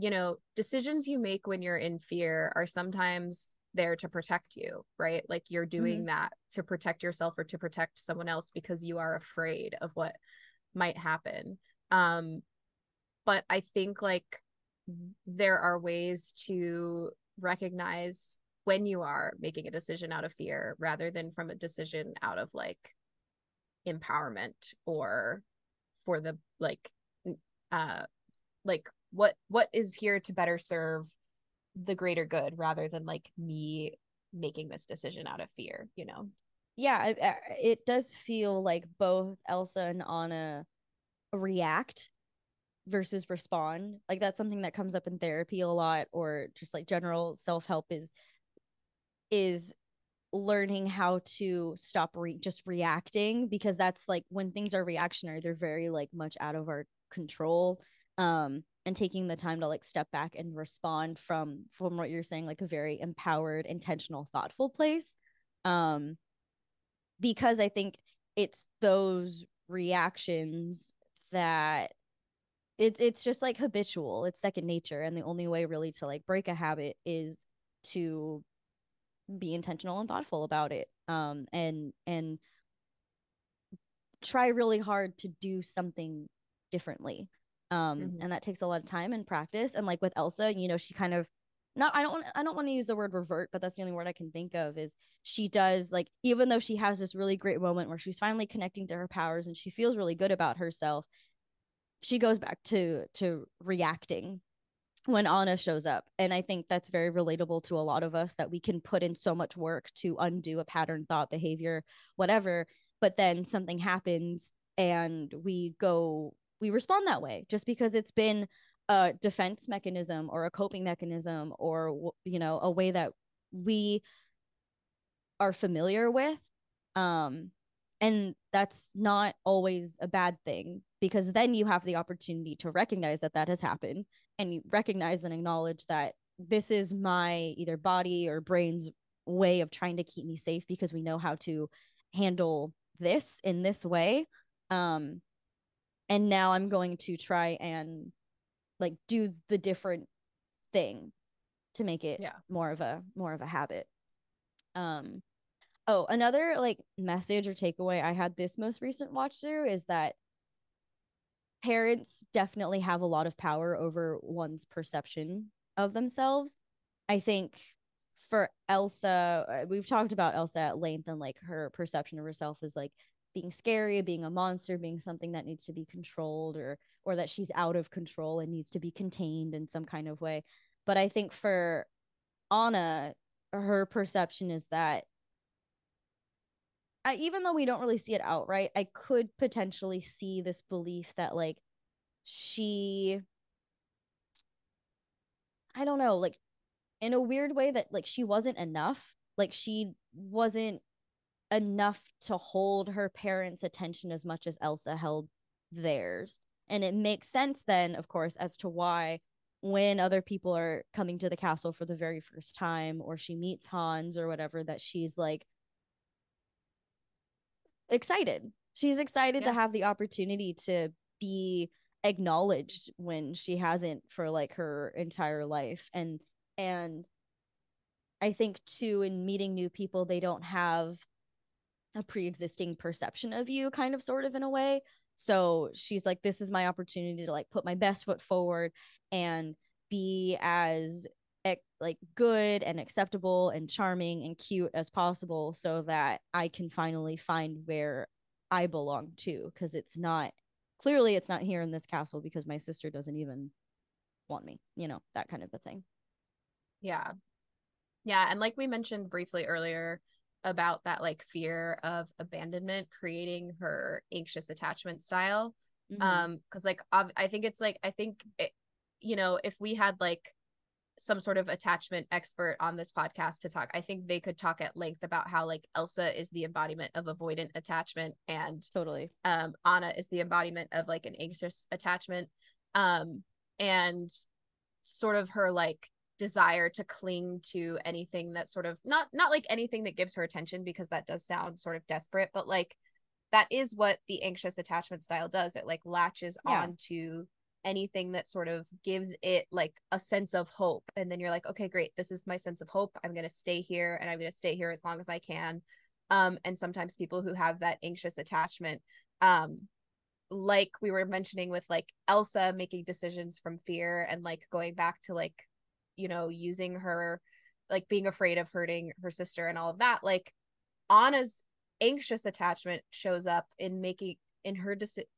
you know, decisions you make when you're in fear are sometimes there to protect you, right? Like you're doing mm-hmm. that to protect yourself or to protect someone else because you are afraid of what might happen. Um but I think like there are ways to recognize when you are making a decision out of fear rather than from a decision out of like empowerment or for the like uh like what what is here to better serve the greater good rather than like me making this decision out of fear you know? Yeah it does feel like both elsa and anna react versus respond. Like that's something that comes up in therapy a lot or just like general self-help is is learning how to stop re- just reacting because that's like when things are reactionary they're very like much out of our control. Um and taking the time to like step back and respond from from what you're saying like a very empowered intentional thoughtful place um because i think it's those reactions that it's it's just like habitual it's second nature and the only way really to like break a habit is to be intentional and thoughtful about it um and and try really hard to do something differently um mm-hmm. and that takes a lot of time and practice and like with elsa you know she kind of not i don't want i don't want to use the word revert but that's the only word i can think of is she does like even though she has this really great moment where she's finally connecting to her powers and she feels really good about herself she goes back to to reacting when Anna shows up. And I think that's very relatable to a lot of us that we can put in so much work to undo a pattern, thought, behavior, whatever. But then something happens and we go, we respond that way just because it's been a defense mechanism or a coping mechanism or, you know, a way that we are familiar with. Um, and that's not always a bad thing because then you have the opportunity to recognize that that has happened and you recognize and acknowledge that this is my either body or brain's way of trying to keep me safe because we know how to handle this in this way um and now i'm going to try and like do the different thing to make it yeah. more of a more of a habit um oh another like message or takeaway i had this most recent watch through is that parents definitely have a lot of power over one's perception of themselves. I think for Elsa, uh, we've talked about Elsa at length and like her perception of herself is like being scary, being a monster, being something that needs to be controlled or or that she's out of control and needs to be contained in some kind of way. But I think for Anna, her perception is that I, even though we don't really see it outright, I could potentially see this belief that like she I don't know, like in a weird way that like she wasn't enough. Like she wasn't enough to hold her parents' attention as much as Elsa held theirs. And it makes sense then, of course, as to why when other people are coming to the castle for the very first time or she meets Hans or whatever that she's like excited. She's excited yeah. to have the opportunity to be acknowledged when she hasn't for like her entire life and and I think too in meeting new people they don't have a pre-existing perception of you kind of sort of in a way so she's like this is my opportunity to like put my best foot forward and be as like good and acceptable and charming and cute as possible so that I can finally find where I belong to because it's not clearly it's not here in this castle because my sister doesn't even want me, you know, that kind of a thing. Yeah. Yeah, and like we mentioned briefly earlier about that like fear of abandonment creating her anxious attachment style mm-hmm. um cuz like I think it's like I think it, you know, if we had like some sort of attachment expert on this podcast to talk. I think they could talk at length about how like Elsa is the embodiment of avoidant attachment and totally um Anna is the embodiment of like an anxious attachment. Um and sort of her like desire to cling to anything that sort of not not like anything that gives her attention because that does sound sort of desperate but like that is what the anxious attachment style does. It like latches yeah. onto anything that sort of gives it like a sense of hope. And then you're like okay great. This is my sense of hope. I'm going to stay here and i'm going to stay here as long as i can. Um and sometimes people who have that anxious attachment um like we were mentioning with like Elsa making decisions from fear and like going back to like you know using her like being afraid of hurting her sister and all of that like Anna's anxious attachment shows up in making in her decision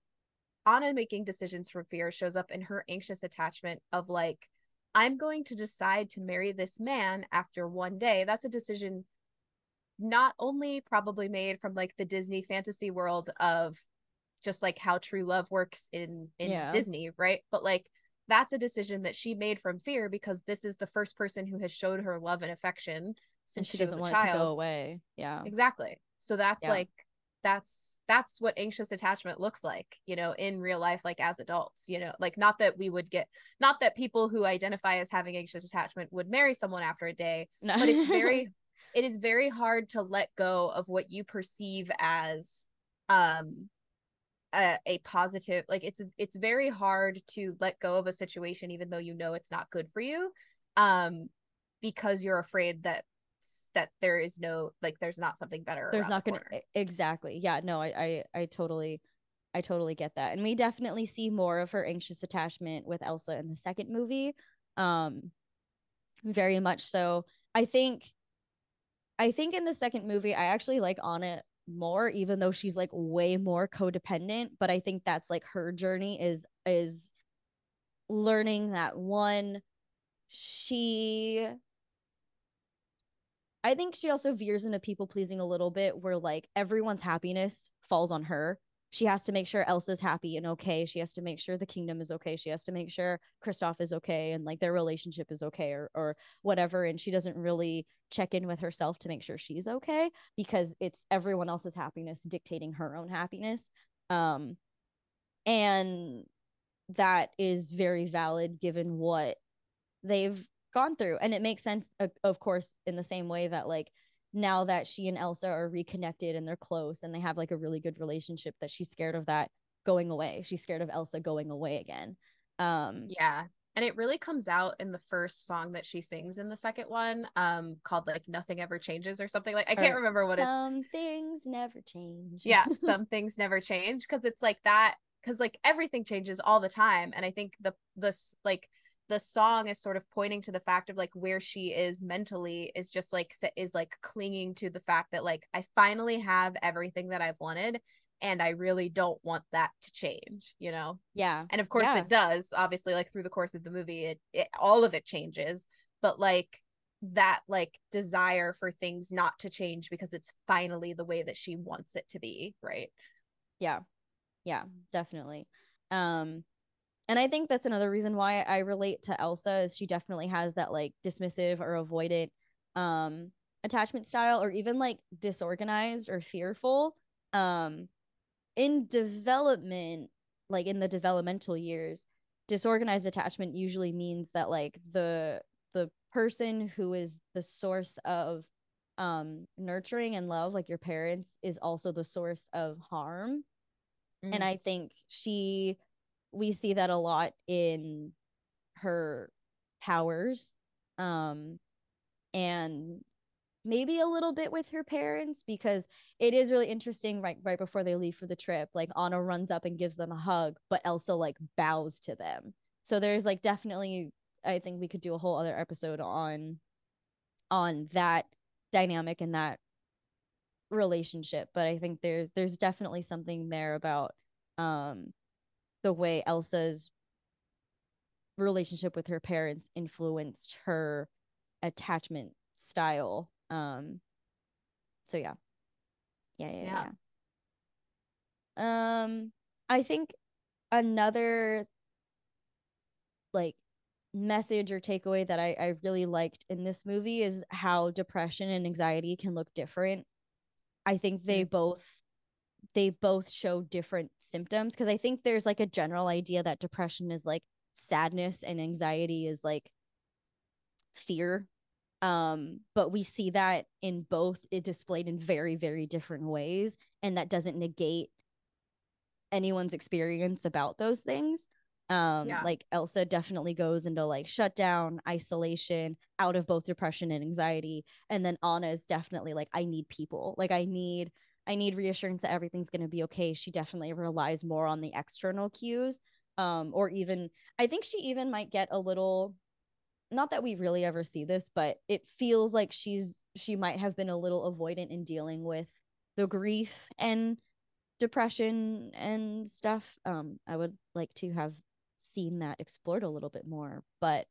Anna making decisions from fear shows up in her anxious attachment of like I'm going to decide to marry this man after one day. That's a decision not only probably made from like the Disney fantasy world of just like how true love works in in yeah. Disney, right? But like that's a decision that she made from fear because this is the first person who has showed her love and affection since she, she doesn't want child. to go away. Yeah. Exactly. So that's yeah. like that's that's what anxious attachment looks like you know in real life like as adults you know like not that we would get not that people who identify as having anxious attachment would marry someone after a day [LAUGHS] no. but it's very [LAUGHS] it is very hard to let go of what you perceive as um a, a positive like it's it's very hard to let go of a situation even though you know it's not good for you um because you're afraid that that there is no like there's not something better there's not the gonna exactly. Yeah no I, I i totally i totally get that. And we definitely see more of her anxious attachment with elsa in the second movie um very much so. I think i think in the second movie i actually like anna more even though she's like way more codependent but i think that's like her journey is is learning that one she I think she also veers into people pleasing a little bit where like everyone's happiness falls on her. She has to make sure Elsa's happy and okay. She has to make sure the kingdom is okay. She has to make sure Kristoff is okay and like their relationship is okay or or whatever. And she doesn't really check in with herself to make sure she's okay because it's everyone else's happiness dictating her own happiness. Um and that is very valid given what they've gone through and it makes sense of course in the same way that like now that she and Elsa are reconnected and they're close and they have like a really good relationship that she's scared of that going away. She's scared of Elsa going away again. Um yeah. And it really comes out in the first song that she sings in the second one, um, called like Nothing Ever Changes or something like I can't remember what some it's Some things never change. Yeah, [LAUGHS] some things never change because it's like that because like everything changes all the time. And I think the this like the song is sort of pointing to the fact of like where she is mentally is just like is like clinging to the fact that like I finally have everything that I've wanted and I really don't want that to change, you know? Yeah. And of course yeah. it does. Obviously, like through the course of the movie, it, it all of it changes. But like that like desire for things not to change because it's finally the way that she wants it to be, right? Yeah. Yeah, definitely. Um and I think that's another reason why I relate to Elsa is she definitely has that like dismissive or avoidant um attachment style or even like disorganized or fearful. Um in development, like in the developmental years, disorganized attachment usually means that like the the person who is the source of um nurturing and love like your parents is also the source of harm mm. and i think she we see that a lot in her powers um and maybe a little bit with her parents because it is really interesting right right before they leave for the trip like Anna runs up and gives them a hug but Elsa like bows to them. So there's like definitely I think we could do a whole other episode on on that dynamic and that relationship but I think there's there's definitely something there about um the way Elsa's relationship with her parents influenced her attachment style. Um so yeah. Yeah, yeah, yeah. yeah. Um I think another like message or takeaway that I, I really liked in this movie is how depression and anxiety can look different. I think they mm-hmm. both they both show different symptoms because I think there's like a general idea that depression is like sadness and anxiety is like fear um but we see that in both it displayed in very very different ways and that doesn't negate anyone's experience about those things um yeah. like elsa definitely goes into like shutdown isolation out of both depression and anxiety and then anna is definitely like i need people like i need i need reassurance that everything's going to be okay. She definitely relies more on the external cues um or even i think she even might get a little not that we really ever see this but it feels like she's she might have been a little avoidant in dealing with the grief and depression and stuff. Um i would like to have seen that explored a little bit more but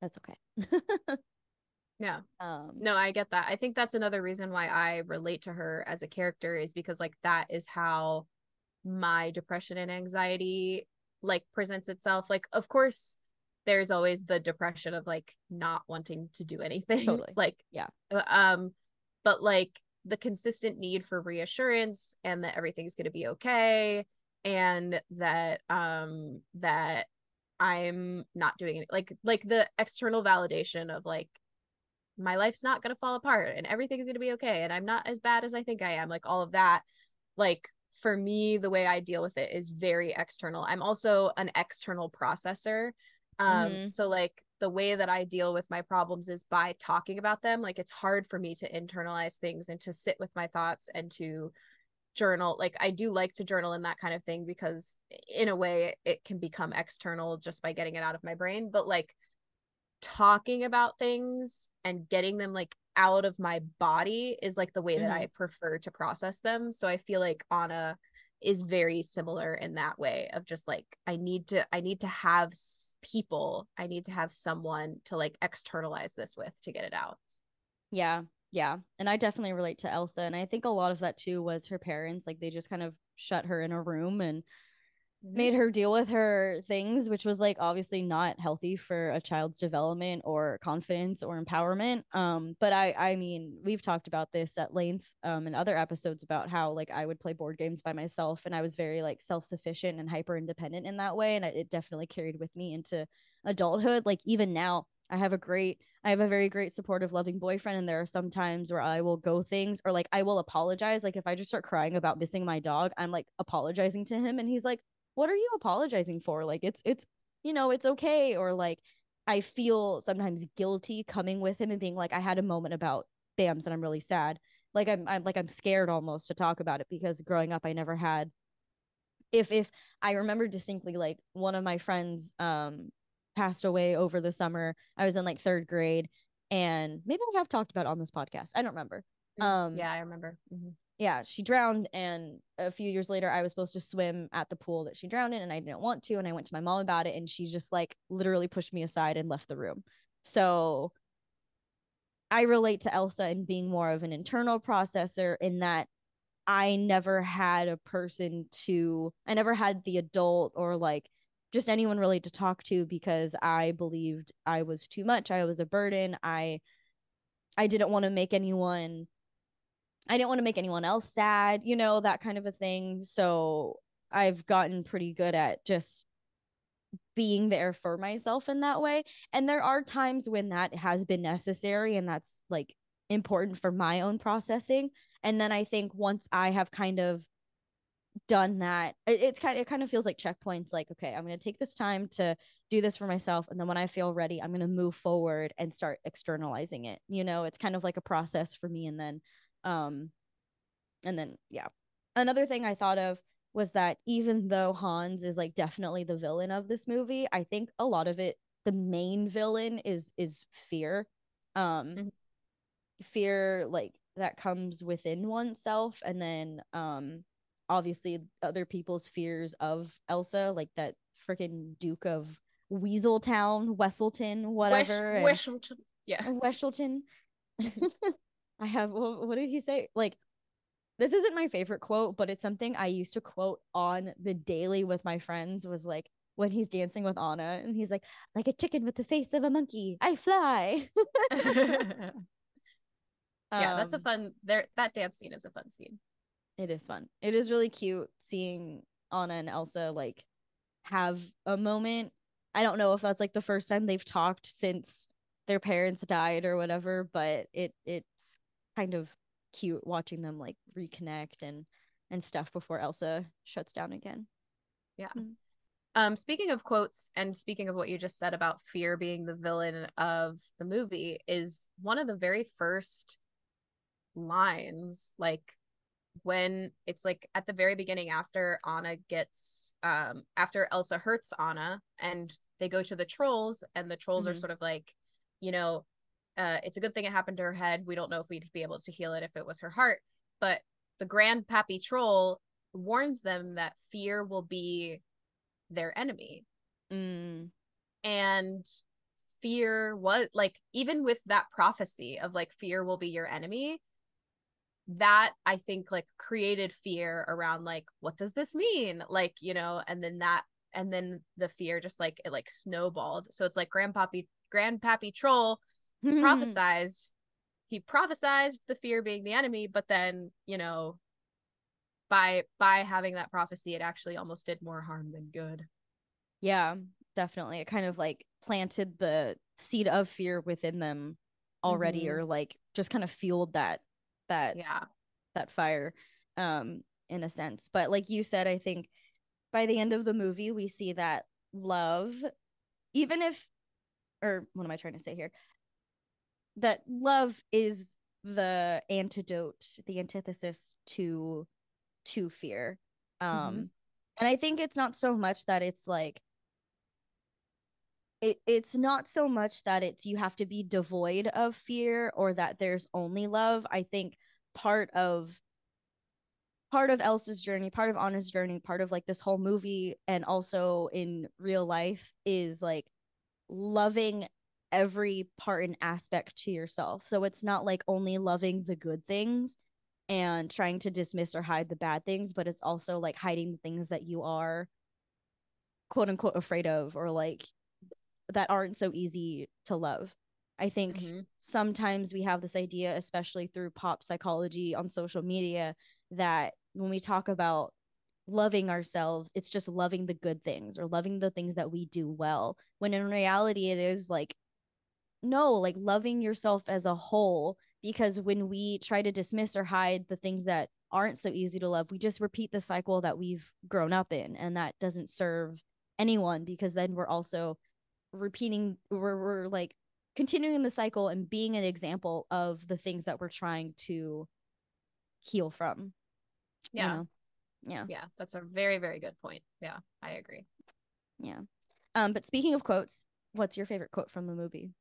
that's okay [LAUGHS] yeah. Um no i get that. I think that's another reason why i relate to her as a character is because like that is how my depression and anxiety like presents itself. Like of course there's always the depression of like not wanting to do anything totally. [LAUGHS] like yeah. uh, um but like the consistent need for reassurance and that everything's going to be okay and that um that i'm not doing it like like the external validation of like my life's not going to fall apart and everything's going to be okay and i'm not as bad as i think i am like all of that like for me the way i deal with it is very external i'm also an external processor um mm-hmm. so like the way that i deal with my problems is by talking about them like it's hard for me to internalize things and to sit with my thoughts and to journal like i do like to journal and that kind of thing because in a way it can become external just by getting it out of my brain but like talking about things and getting them like out of my body is like the way mm-hmm. that i prefer to process them. So i feel like anna is very similar in that way of just like i need to i need to have people. I need to have someone to like externalize this with to get it out. Yeah. Yeah. And i definitely relate to elsa. And i think a lot of that too was her parents like they just kind of shut her in a room and mm-hmm. Made her deal with her things, which was like obviously not healthy for a child's development or confidence or empowerment. Um, but I I mean, we've talked about this at length um in other episodes about how like I would play board games by myself and I was very like self-sufficient and hyper independent in that way. And it definitely carried with me into adulthood. Like even now, I have a great I have a very great supportive loving boyfriend and there are some times where I will go things or like I will apologize like if I just start crying about missing my dog I'm like apologizing to him and he's like what are you apologizing for? Like it's it's you know it's okay. Or like i feel sometimes guilty coming with him and being like i had a moment about dams and i'm really sad. Like i'm i'm like i'm scared almost to talk about it because growing up i never had. If if i remember distinctly like one of my friends um passed away over the summer. I was in like third grade and maybe we have talked about on this podcast. I don't remember. Mm, um yeah i remember. Mm-hmm yeah, she drowned. And a few years later, I was supposed to swim at the pool that she drowned in, and I didn't want to. And I went to my mom about it, and she just like literally pushed me aside and left the room. So I relate to Elsa in being more of an internal processor in that I never had a person to, I never had the adult or like just anyone really to talk to because I believed I was too much. I was a burden. I, I didn't want to make anyone I didn't want to make anyone else sad, you know, that kind of a thing. So I've gotten pretty good at just being there for myself in that way. And there are times when that has been necessary and that's like important for my own processing. And then I think once I have kind of done that, it, it's kind of, it kind of feels like checkpoints like, okay, I'm going to take this time to do this for myself. And then when I feel ready, I'm going to move forward and start externalizing it. You know, it's kind of like a process for me. And then um, and then yeah, another thing I thought of was that even though Hans is like definitely the villain of this movie, I think a lot of it, the main villain is is fear. Um, mm-hmm. fear like that comes within oneself, and then um, obviously other people's fears of Elsa, like that freaking Duke of Weaseltown, Wesselton, whatever. Wesh- Weshelton. Yeah. Weshelton. [LAUGHS] [LAUGHS] I have what, what did he say? Like this isn't my favorite quote, but it's something I used to quote on the daily with my friends was like when he's dancing with Anna and he's like like a chicken with the face of a monkey. I fly. [LAUGHS] [LAUGHS] yeah, that's a um, fun there that dance scene is a fun scene. It is fun. It is really cute seeing Anna and Elsa like have a moment. I don't know if that's like the first time they've talked since their parents died or whatever, but it it's kind of cute watching them like reconnect and and stuff before Elsa shuts down again. Yeah. Mm-hmm. Um, speaking of quotes and speaking of what you just said about fear being the villain of the movie, is one of the very first lines like when it's like at the very beginning after Anna gets um after Elsa hurts Anna and they go to the trolls and the trolls mm-hmm. are sort of like you know uh it's a good thing it happened to her head. We don't know if we'd be able to heal it if it was her heart but the Grand Pabbie troll warns them that fear will be their enemy. Mm. and fear was like even with that prophecy of like fear will be your enemy that i think like created fear around like what does this mean? Like you know and then that and then the fear just like it like snowballed. So it's like Grand Pabbie grandpappy troll prophesized he prophesized the fear being the enemy but then you know by by having that prophecy it actually almost did more harm than good. Yeah definitely. It kind of like planted the seed of fear within them already mm-hmm. or like just kind of fueled that that yeah. that fire um in a sense. But like you said i think by the end of the movie we see that love even if or what am i trying to say here that love is the antidote the antithesis to to fear um mm-hmm. and i think it's not so much that it's like it, it's not so much that it's you have to be devoid of fear or that there's only love i think part of part of elsa's journey part of anna's journey part of like this whole movie and also in real life is like loving every part and aspect to yourself so it's not like only loving the good things and trying to dismiss or hide the bad things but it's also like hiding the things that you are quote unquote afraid of or like that aren't so easy to love. I think mm-hmm. sometimes we have this idea, especially through pop psychology on social media, that when we talk about loving ourselves, it's just loving the good things or loving the things that we do well. When in reality, it is like, no, like loving yourself as a whole. Because when we try to dismiss or hide the things that aren't so easy to love, we just repeat the cycle that we've grown up in. And that doesn't serve anyone because then we're also repeating we're, we're like continuing the cycle and being an example of the things that we're trying to heal from yeah you know? yeah yeah that's a very very good point yeah i agree yeah um but speaking of quotes what's your favorite quote from the movie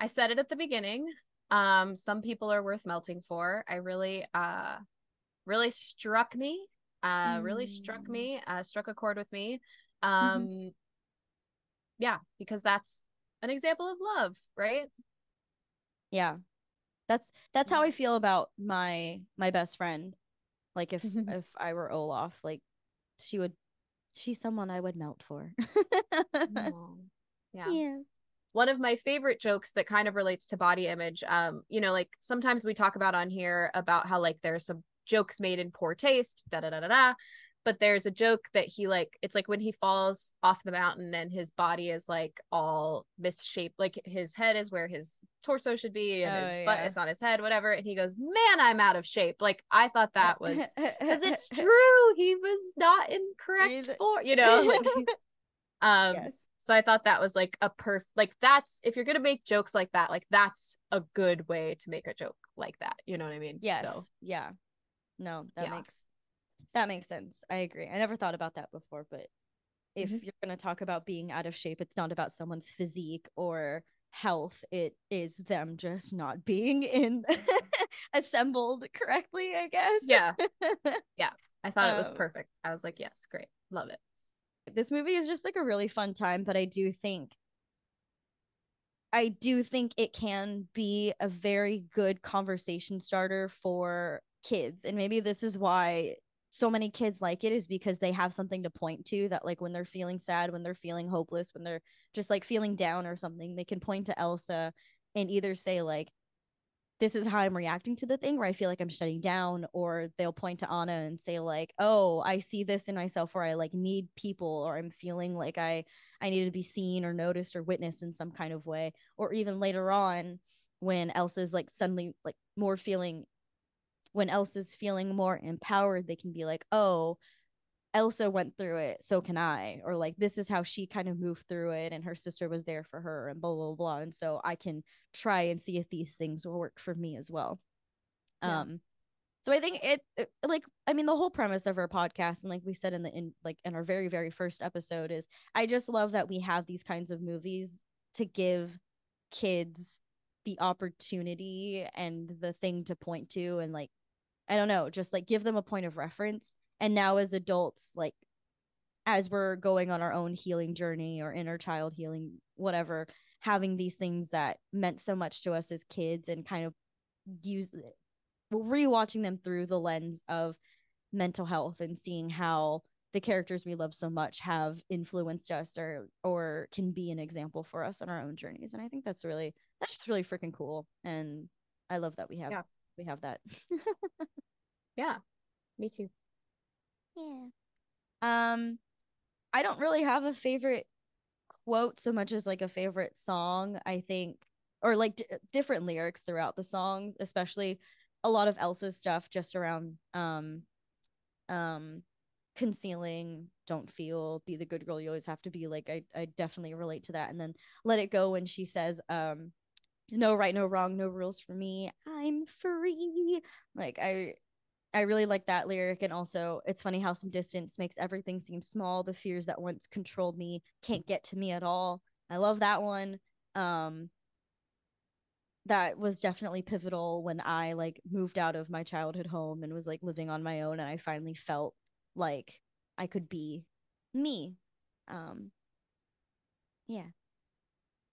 i said it at the beginning um some people are worth melting for. I really uh really struck me uh mm. really struck mm. me uh struck a chord with me. Mm-hmm. um mm-hmm yeah because that's an example of love right? Yeah. That's that's how i feel about my my best friend. Like if [LAUGHS] if i were olaf like she would she's someone i would melt for. [LAUGHS] Yeah. Yeah one of my favorite jokes that kind of relates to body image um you know like sometimes we talk about on here about how like there's some jokes made in poor taste da da da da da but there's a joke that he like it's like when he falls off the mountain and his body is like all misshaped like his head is where his torso should be and oh, his yeah. butt is on his head whatever and he goes man i'm out of shape like i thought that was [LAUGHS] because it's true he was not in correct form you know like [LAUGHS] um yes. So i thought that was like a perf like that's if you're gonna make jokes like that like that's a good way to make a joke like that you know what i mean yes so yeah no that yeah. makes that makes sense. I agree. I never thought about that before, but if mm-hmm. you're going to talk about being out of shape, it's not about someone's physique or health. It is them just not being in [LAUGHS] assembled correctly, I guess. Yeah. [LAUGHS] Yeah. I thought um, it was um, perfect. I was like, yes, great. Love it. This movie is just like a really fun time, but I do think I do think it can be a very good conversation starter for kids. And maybe this is why so many kids like it is because they have something to point to that like when they're feeling sad when they're feeling hopeless when they're just like feeling down or something they can point to elsa and either say like this is how I'm reacting to the thing where I feel like I'm shutting down, or they'll point to Anna and say, like, oh, I see this in myself where I like need people, or I'm feeling like I I need to be seen or noticed or witnessed in some kind of way. Or even later on, when Elsa's like suddenly like more feeling when Elsa's feeling more empowered, they can be like, oh, Elsa went through it, so can I. Or like this is how she kind of moved through it and her sister was there for her and blah blah blah. And so I can try and see if these things will work for me as well. Yeah. Um so I think it, it, like I mean the whole premise of our podcast and like we said in the in like in our very very first episode is I just love that we have these kinds of movies to give kids the opportunity and the thing to point to and like I don't know, just like give them a point of reference and now as adults like as we're going on our own healing journey or inner child healing whatever having these things that meant so much to us as kids and kind of use rewatching them through the lens of mental health and seeing how the characters we love so much have influenced us or or can be an example for us on our own journeys. And i think that's really that's just really freaking cool. And i love that we have yeah. we have that. [LAUGHS] Yeah. Me too yeah. Um, I don't really have a favorite quote so much as like a favorite song. I think, or like d- different lyrics throughout the songs, especially a lot of Elsa's stuff just around um, um, concealing, don't feel, be the good girl you always have to be. Like I, I definitely relate to that. And then let it go when she says, um, no right, no wrong, no rules for me. I'm free. Like I I really like that lyric. And also, it's funny how some distance makes everything seem small. The fears that once controlled me can't get to me at all. I love that one. Um, that was definitely pivotal when I like moved out of my childhood home and was like living on my own. And I finally felt like I could be me. Um, yeah.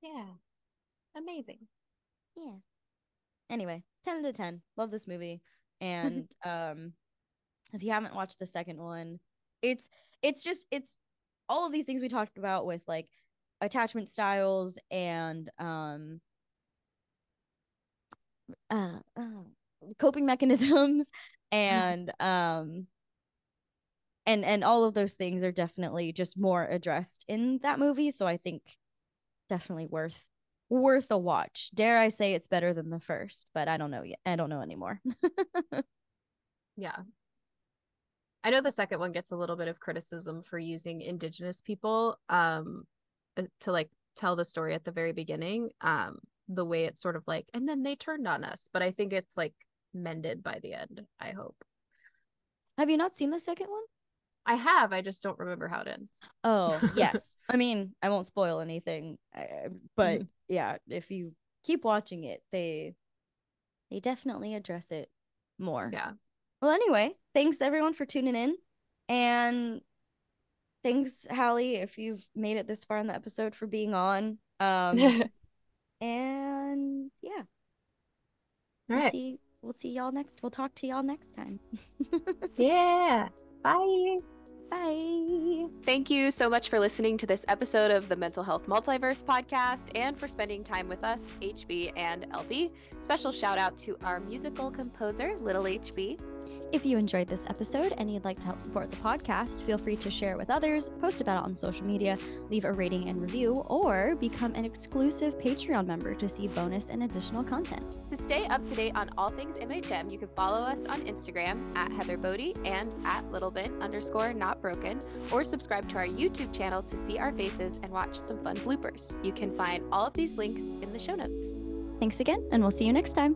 Yeah. Amazing. Yeah. Anyway, 10 out of 10. Love this movie and [LAUGHS] um if you haven't watched the second one it's it's just it's all of these things we talked about with like attachment styles and um uh, uh coping mechanisms [LAUGHS] and um and and all of those things are definitely just more addressed in that movie. So i think definitely worth worth a watch. Dare I say it's better than the first, but I don't know yet. I don't know anymore. [LAUGHS] yeah. I know the second one gets a little bit of criticism for using indigenous people um uh, to like tell the story at the very beginning. Um the way it's sort of like and then they turned on us, but I think it's like mended by the end, I hope. Have you not seen the second one? I have. I just don't remember how it ends. Oh, [LAUGHS] yes. I mean, I won't spoil anything, but. [LAUGHS] yeah, if you keep watching it, they they definitely address it more. Yeah. Well, anyway, thanks everyone for tuning in, and thanks Hallie if you've made it this far in the episode for being on. Um, [LAUGHS] and yeah. All right. We'll see, we'll see y'all next. We'll talk to y'all next time. [LAUGHS] yeah. Bye. Bye. Thank you so much for listening to this episode of the Mental Health Multiverse podcast and for spending time with us, HB and LB. Special shout out to our musical composer, Little HB. If you enjoyed this episode and you'd like to help support the podcast, feel free to share it with others, post about it on social media, leave a rating and review, or become an exclusive Patreon member to see bonus and additional content. To stay up to date on all things MHM, you can follow us on Instagram at Heather Boddy and at Littlebit underscore not broken, or subscribe to our YouTube channel to see our faces and watch some fun bloopers. You can find all of these links in the show notes. Thanks again, and we'll see you next time.